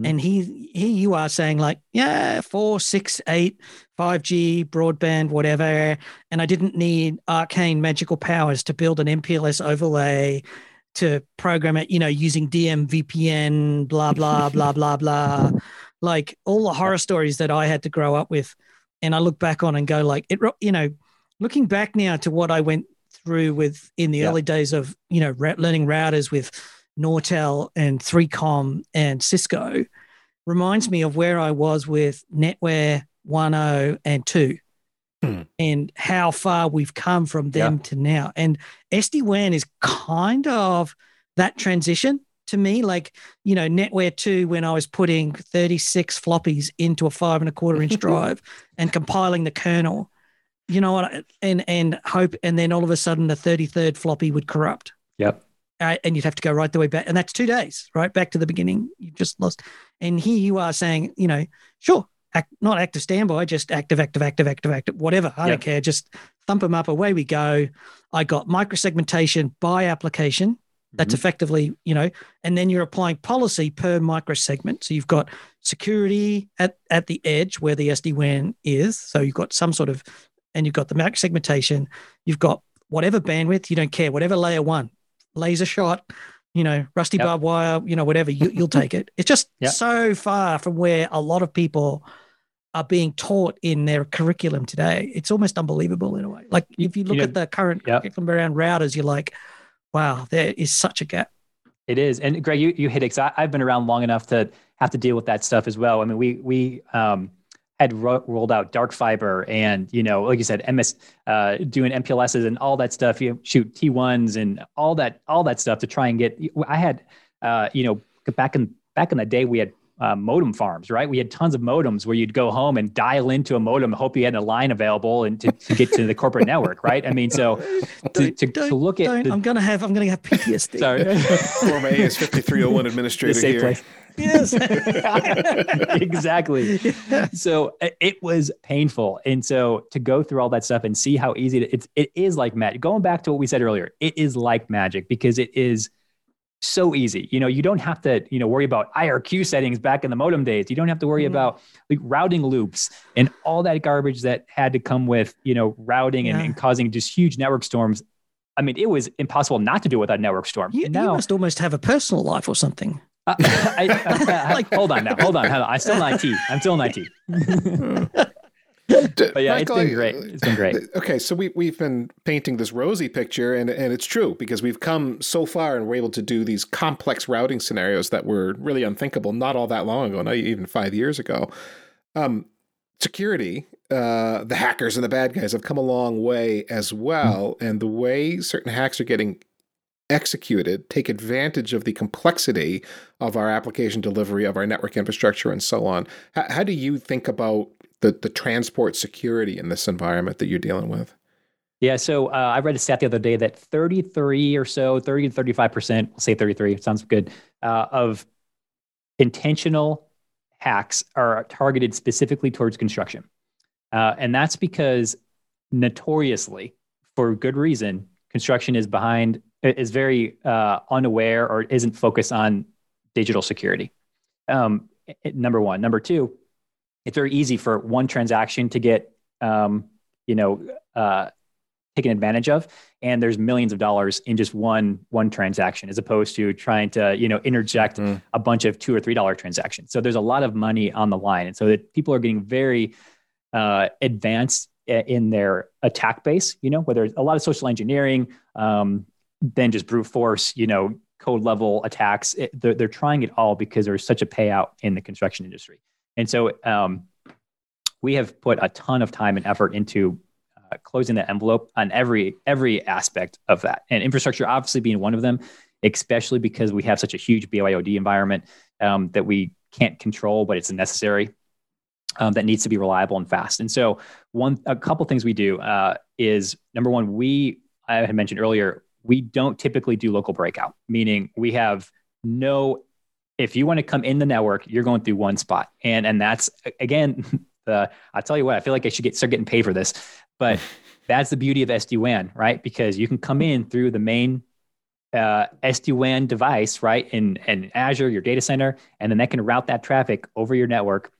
Mm. And he here you are saying like, yeah, four, six, eight, 5G, broadband, whatever. And I didn't need arcane magical powers to build an MPLS overlay to program it, you know, using DM VPN, blah, blah, blah, blah, blah. Like all the horror stories that I had to grow up with. And I look back on and go like it, you know, looking back now to what I went through with in the yeah. early days of you know learning routers with Nortel and 3Com and Cisco reminds me of where I was with NetWare 1.0 and 2 hmm. and how far we've come from them yeah. to now. And SD WAN is kind of that transition to me. Like, you know, NetWare 2, when I was putting 36 floppies into a five and a quarter inch drive and compiling the kernel you know what, and and hope, and then all of a sudden the 33rd floppy would corrupt. Yep. Uh, and you'd have to go right the way back, and that's two days, right back to the beginning. You just lost, and here you are saying, you know, sure, act, not active standby, just active, active, active, active, active, whatever. I yep. don't care. Just thump them up. Away we go. I got microsegmentation by application. That's mm-hmm. effectively, you know, and then you're applying policy per microsegment. So you've got security at, at the edge where the SD WAN is. So you've got some sort of and you've got the MAC segmentation, you've got whatever bandwidth, you don't care, whatever layer one, laser shot, you know, rusty yep. barbed wire, you know, whatever, you, will take it. It's just yep. so far from where a lot of people are being taught in their curriculum today. It's almost unbelievable in a way. Like if you look you know, at the current yep. curriculum around routers, you're like, wow, there is such a gap. It is. And Greg, you, you hit it. I've been around long enough to have to deal with that stuff as well. I mean, we, we, um, had ro- rolled out dark fiber and you know like you said ms uh, doing mpls's and all that stuff you shoot t1s and all that all that stuff to try and get i had uh, you know back in back in the day we had uh, modem farms, right? We had tons of modems where you'd go home and dial into a modem, hope you had a line available, and to, to get to the corporate network, right? I mean, so to, to, to look at, the, I'm gonna have, I'm gonna have PTSD. Sorry, former AS 5301 administrator here. Place. Yes, exactly. So it was painful, and so to go through all that stuff and see how easy it, it's, it is like magic. Going back to what we said earlier, it is like magic because it is so easy. You know, you don't have to, you know, worry about IRQ settings back in the modem days. You don't have to worry mm-hmm. about like routing loops and all that garbage that had to come with, you know, routing yeah. and, and, causing just huge network storms. I mean, it was impossible not to do without a network storm. You, now, you must almost have a personal life or something. Uh, I, like, hold on now, hold on, hold on. I'm still in IT. I'm still in IT. but yeah, Michael, it's been great. It's been great. Okay, so we we've been painting this rosy picture, and and it's true because we've come so far and we're able to do these complex routing scenarios that were really unthinkable not all that long ago, not even five years ago. Um, security, uh, the hackers and the bad guys have come a long way as well. Mm-hmm. And the way certain hacks are getting executed take advantage of the complexity of our application delivery, of our network infrastructure, and so on. How, how do you think about the, the transport security in this environment that you're dealing with? Yeah, so uh, I read a stat the other day that 33 or so, 30 to 35 percent, we'll say 33, sounds good, uh, of intentional hacks are targeted specifically towards construction. Uh, and that's because notoriously, for good reason, construction is behind, is very uh, unaware or isn't focused on digital security. Um, number one. Number two, it's very easy for one transaction to get, um, you know, uh, taken advantage of and there's millions of dollars in just one one transaction as opposed to trying to you know interject mm. a bunch of two or three dollar transactions so there's a lot of money on the line and so that people are getting very uh, advanced in their attack base you know whether it's a lot of social engineering um, then just brute force you know code level attacks it, they're, they're trying it all because there's such a payout in the construction industry and so um, we have put a ton of time and effort into uh, closing the envelope on every every aspect of that, and infrastructure obviously being one of them, especially because we have such a huge BYOD environment um, that we can't control, but it's necessary. Um, that needs to be reliable and fast. And so, one a couple things we do uh, is number one, we I had mentioned earlier we don't typically do local breakout, meaning we have no. If you want to come in the network, you're going through one spot, and and that's again the. I'll tell you what, I feel like I should get start getting paid for this. But that's the beauty of SD-WAN, right? Because you can come in through the main uh, SD-WAN device, right, in, in Azure, your data center, and then that can route that traffic over your network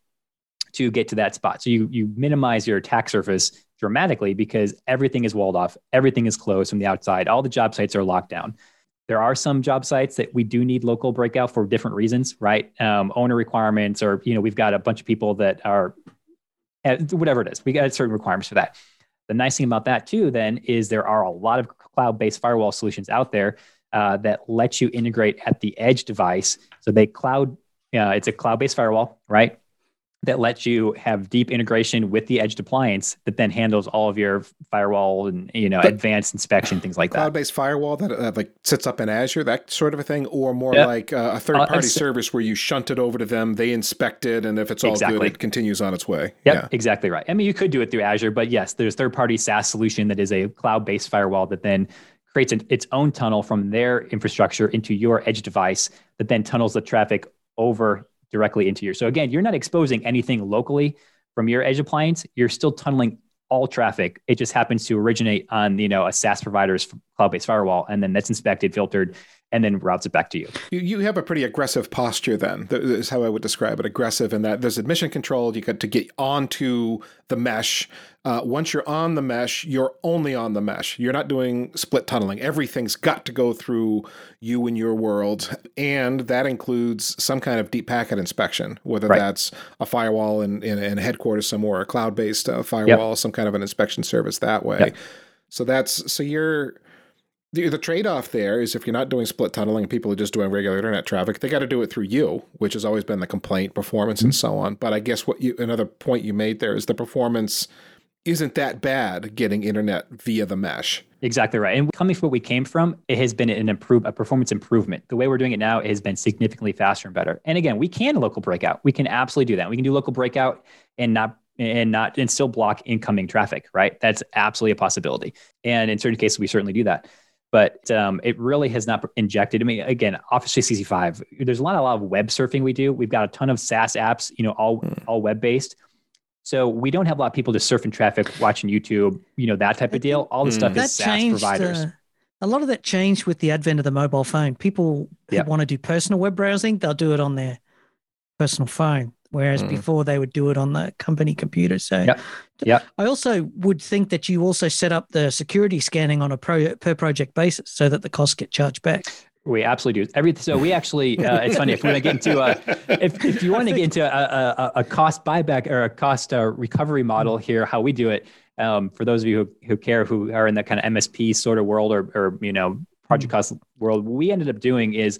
to get to that spot. So you you minimize your attack surface dramatically because everything is walled off, everything is closed from the outside. All the job sites are locked down. There are some job sites that we do need local breakout for different reasons, right? Um, owner requirements, or you know, we've got a bunch of people that are, eh, whatever it is, we got certain requirements for that. The nice thing about that too, then, is there are a lot of cloud-based firewall solutions out there uh, that let you integrate at the edge device. So they cloud, uh, it's a cloud-based firewall, right? That lets you have deep integration with the edge appliance that then handles all of your firewall and you know but advanced inspection things like cloud-based that. Cloud-based firewall that uh, like sits up in Azure, that sort of a thing, or more yep. like uh, a third-party uh, service where you shunt it over to them, they inspect it, and if it's all exactly. good, it continues on its way. Yep, yeah, exactly right. I mean, you could do it through Azure, but yes, there's third-party SaaS solution that is a cloud-based firewall that then creates an, its own tunnel from their infrastructure into your edge device that then tunnels the traffic over directly into your. So again, you're not exposing anything locally from your edge appliance. You're still tunneling all traffic. It just happens to originate on you know a SaaS provider's cloud-based firewall, and then that's inspected, filtered, and then routes it back to you. You, you have a pretty aggressive posture then. That is how I would describe it. Aggressive in that there's admission control. You got to get onto the mesh. Uh, once you're on the mesh, you're only on the mesh. You're not doing split tunneling. Everything's got to go through you and your world. And that includes some kind of deep packet inspection, whether right. that's a firewall in, in, in, headquarters somewhere, a cloud based uh, firewall, yep. some kind of an inspection service that way. Yep. So that's so you're the, the trade off there is if you're not doing split tunneling and people are just doing regular internet traffic, they got to do it through you, which has always been the complaint, performance, mm-hmm. and so on. But I guess what you another point you made there is the performance isn't that bad getting internet via the mesh. Exactly right. And coming from what we came from, it has been an improve a performance improvement. The way we're doing it now has been significantly faster and better. And again, we can local breakout. We can absolutely do that. We can do local breakout and not and not and still block incoming traffic, right? That's absolutely a possibility. And in certain cases, we certainly do that but um, it really has not injected. I mean, again, Office 365. There's a lot, a lot of web surfing we do. We've got a ton of SaaS apps, you know, all mm. all web based. So we don't have a lot of people just surfing traffic, watching YouTube, you know, that type of deal. All the mm. stuff that is SaaS changed, providers. Uh, a lot of that changed with the advent of the mobile phone. People yep. want to do personal web browsing, they'll do it on their personal phone whereas mm. before they would do it on the company computer. So, yeah, Yep. I also would think that you also set up the security scanning on a pro, per project basis so that the costs get charged back. We absolutely do. Every so we actually uh, it's funny if we want to get into a if if you want to get into a, a, a cost buyback or a cost uh, recovery model here, how we do it. Um, for those of you who, who care, who are in that kind of MSP sort of world or or you know project mm. cost world, what we ended up doing is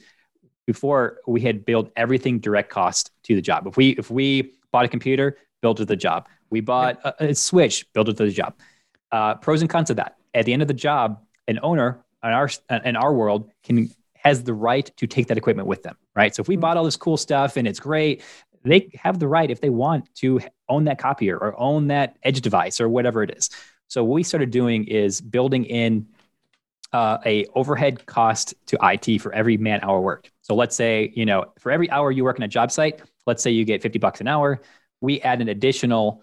before we had built everything direct cost to the job. If we if we bought a computer, built it to the job. We bought a, a, switch, built it to the job. Uh, pros and cons of that. At the end of the job, an owner in our in our world can has the right to take that equipment with them, right? So if we mm-hmm. bought all this cool stuff and it's great, they have the right if they want to own that copier or own that edge device or whatever it is. So what we started doing is building in uh, a overhead cost to IT for every man hour worked. So let's say, you know, for every hour you work on a job site, let's say you get 50 bucks an hour. We add an additional,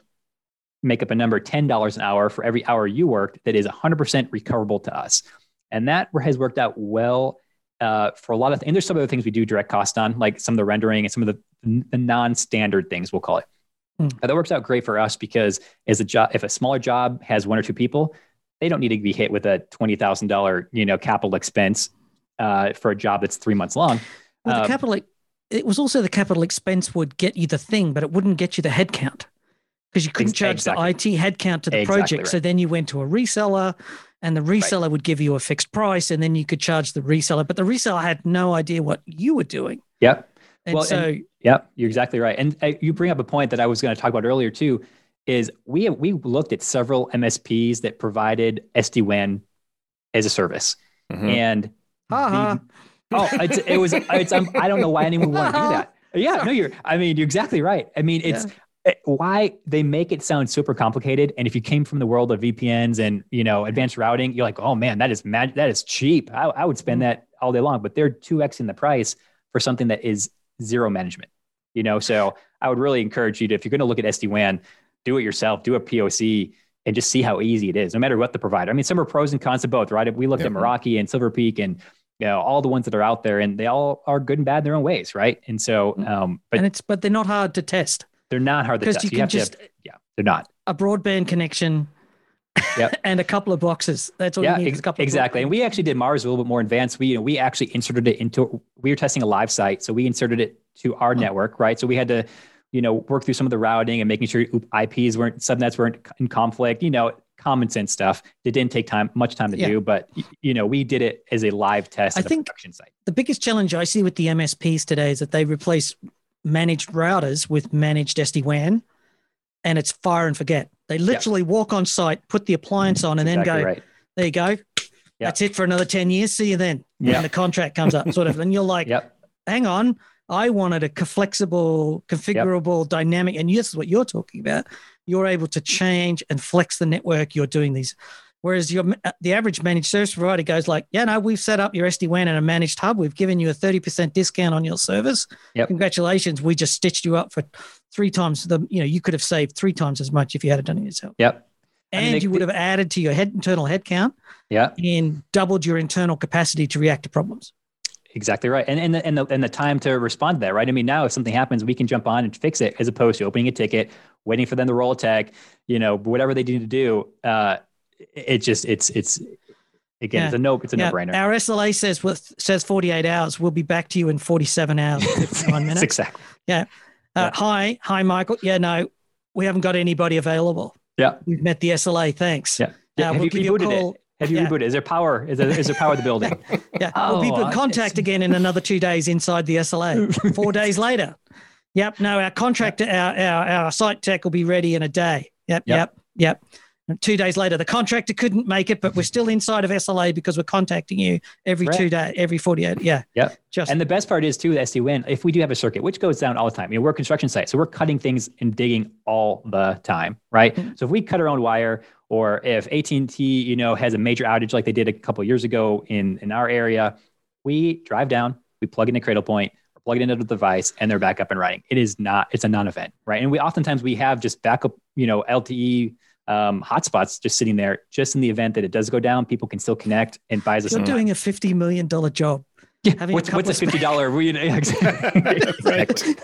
make up a number, $10 an hour for every hour you worked that is 100% recoverable to us. And that has worked out well uh, for a lot of, th- and there's some other things we do direct cost on, like some of the rendering and some of the, the non-standard things, we'll call it. Mm. that works out great for us because as a job, if a smaller job has one or two people, they don't need to be hit with a twenty thousand dollar you know capital expense uh, for a job that's three months long. Well, the um, capital it was also the capital expense would get you the thing, but it wouldn't get you the headcount because you couldn't charge exactly. the IT headcount to the exactly project. Right. So then you went to a reseller, and the reseller right. would give you a fixed price, and then you could charge the reseller. But the reseller had no idea what you were doing. Yep. And well, so, and, yep, you're exactly right. And uh, you bring up a point that I was going to talk about earlier too is we we looked at several MSPs that provided SD WAN as a service, mm-hmm. and uh-huh. the, oh, it's, it was it's um, I don't know why anyone would want to do that. Yeah, no, you're. I mean, you're exactly right. I mean, it's. Yeah. Why they make it sound super complicated and if you came from the world of vpns and you know advanced routing you're like oh man that is mag- that is cheap I, I would spend mm-hmm. that all day long but they're 2x in the price for something that is zero management you know so i would really encourage you to if you're going to look at sd-wan do it yourself, do a POC, and just see how easy it is, no matter what the provider. I mean, some are pros and cons of both, right? We looked yeah. at Meraki and Silver Peak and you know all the ones that are out there, and they all are good and bad in their own ways, right? And so, mm-hmm. um, but and it's but they're not hard to test. They're not hard to test. You, you can just have, yeah, they're not a broadband connection. Yep. and a couple of boxes. That's all yeah, you need. Ex- exactly. And we actually did Mars a little bit more advanced. We, you know, we actually inserted it into. We were testing a live site, so we inserted it to our oh. network, right? So we had to you know, work through some of the routing and making sure IPs weren't subnets weren't in conflict, you know, common sense stuff. It didn't take time, much time to yeah. do, but you know, we did it as a live test I think. The biggest challenge I see with the MSPs today is that they replace managed routers with managed SD-WAN and it's fire and forget. They literally walk on site, put the appliance on, and then exactly go, right. there you go. That's it for another 10 years. See you then. When the contract comes up, sort of. And you're like, yep. hang on, I wanted a flexible, configurable, yep. dynamic, and this is what you're talking about. You're able to change and flex the network. You're doing these. Whereas your uh, the average managed service provider goes like, yeah, no, we've set up your SD WAN in a managed hub. We've given you a 30% discount on your service. Yep. Congratulations. We just stitched you up for three times the, you know, you could have saved three times as much if you had it done it yourself. Yep. And you would have added to your head internal headcount. Yeah. And doubled your internal capacity to react to problems. Exactly right, and and the, and the and the time to respond to that, right? I mean, now if something happens, we can jump on and fix it, as opposed to opening a ticket, waiting for them to roll a tech, you know, whatever they need to do. Uh, it just it's it's again, yeah. it's a no, it's a yeah. no brainer. Our SLA says with says forty eight hours. We'll be back to you in forty seven hours, fifty minutes. exactly. Yeah. Uh, yeah. Hi, hi, Michael. Yeah, no, we haven't got anybody available. Yeah, we've met the SLA. Thanks. Yeah. yeah. Uh, we'll give you a call. It? Have you yeah. rebooted? Is there power? Is there, is there power of the building? yeah. Oh, we'll be in contact again in another two days inside the SLA. Four days later. Yep. No, our contractor, our, our, our site tech will be ready in a day. Yep. Yep. Yep. yep. And two days later, the contractor couldn't make it, but we're still inside of SLA because we're contacting you every right. two days, every 48. Yeah. Yep. Just and the best part is too, the SD-WAN, if we do have a circuit, which goes down all the time, you know, we're a construction site. So we're cutting things and digging all the time. Right. Mm-hmm. So if we cut our own wire or if AT&T, you know, has a major outage like they did a couple years ago in, in our area, we drive down, we plug in a Cradlepoint, or plug it into the device, and they're back up and running. It is not, it's a non-event, right? And we oftentimes we have just backup, you know, LTE um, hotspots just sitting there, just in the event that it does go down, people can still connect and buy us. You're doing a fifty million dollar job. Yeah, what's, what's a fifty dollar? We exactly.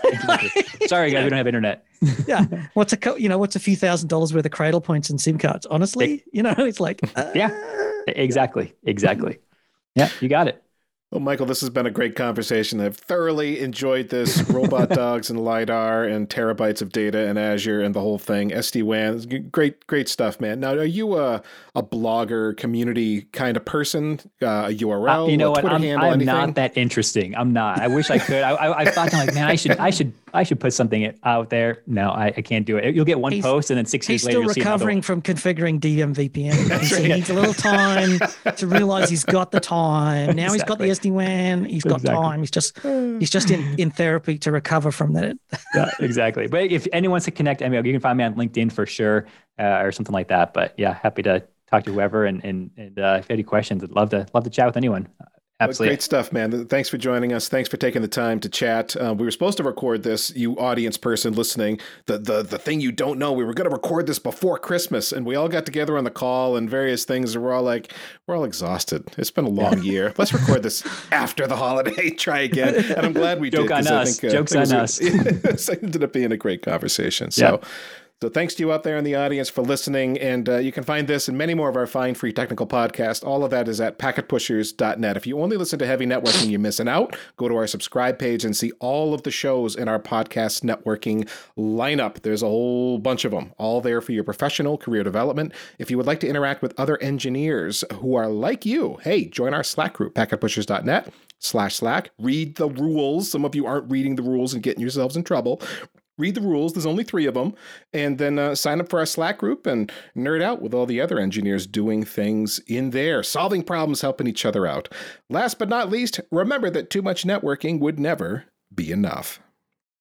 Sorry, guys, we don't have internet. yeah, what's a you know what's a few thousand dollars worth of Cradlepoints and SIM cards? Honestly, you know, it's like uh... yeah, exactly, exactly. Yeah, you got it. Well, Michael, this has been a great conversation. I've thoroughly enjoyed this. Robot dogs and LiDAR and terabytes of data and Azure and the whole thing. SD WAN, great, great stuff, man. Now, are you a, a blogger, community kind of person? Uh, a URL, uh, you know what? I'm, handle, I'm not that interesting. I'm not. I wish I could. I, I, I thought, like, man, I should, I should I should put something out there. No, I, I can't do it. You'll get one he's, post and then six years later, he's still recovering from configuring DMVPN. he right. needs a little time to realize he's got the time. Now exactly. he's got the SD WAN. He's got exactly. time. He's just he's just in, in therapy to recover from that. yeah, exactly. But if anyone wants to connect, I mean, you can find me on LinkedIn for sure uh, or something like that. But yeah, happy to talk to whoever and and, and uh, if you have any questions, I'd love to love to chat with anyone. Absolutely. Great stuff, man. Thanks for joining us. Thanks for taking the time to chat. Uh, we were supposed to record this, you audience person listening. The, the the thing you don't know, we were going to record this before Christmas, and we all got together on the call and various things, and we're all like, we're all exhausted. It's been a long year. Let's record this after the holiday. Try again. And I'm glad we Joke did. On us. Think, uh, Jokes on us. it ended up being a great conversation. So. Yeah. So thanks to you out there in the audience for listening. And uh, you can find this and many more of our fine free technical podcasts. All of that is at packetpushers.net. If you only listen to heavy networking, you're missing out. Go to our subscribe page and see all of the shows in our podcast networking lineup. There's a whole bunch of them, all there for your professional career development. If you would like to interact with other engineers who are like you, hey, join our Slack group, packetpushers.net slash Slack. Read the rules. Some of you aren't reading the rules and getting yourselves in trouble read the rules. There's only three of them, and then uh, sign up for our Slack group and nerd out with all the other engineers doing things in there, solving problems, helping each other out. Last but not least, remember that too much networking would never be enough.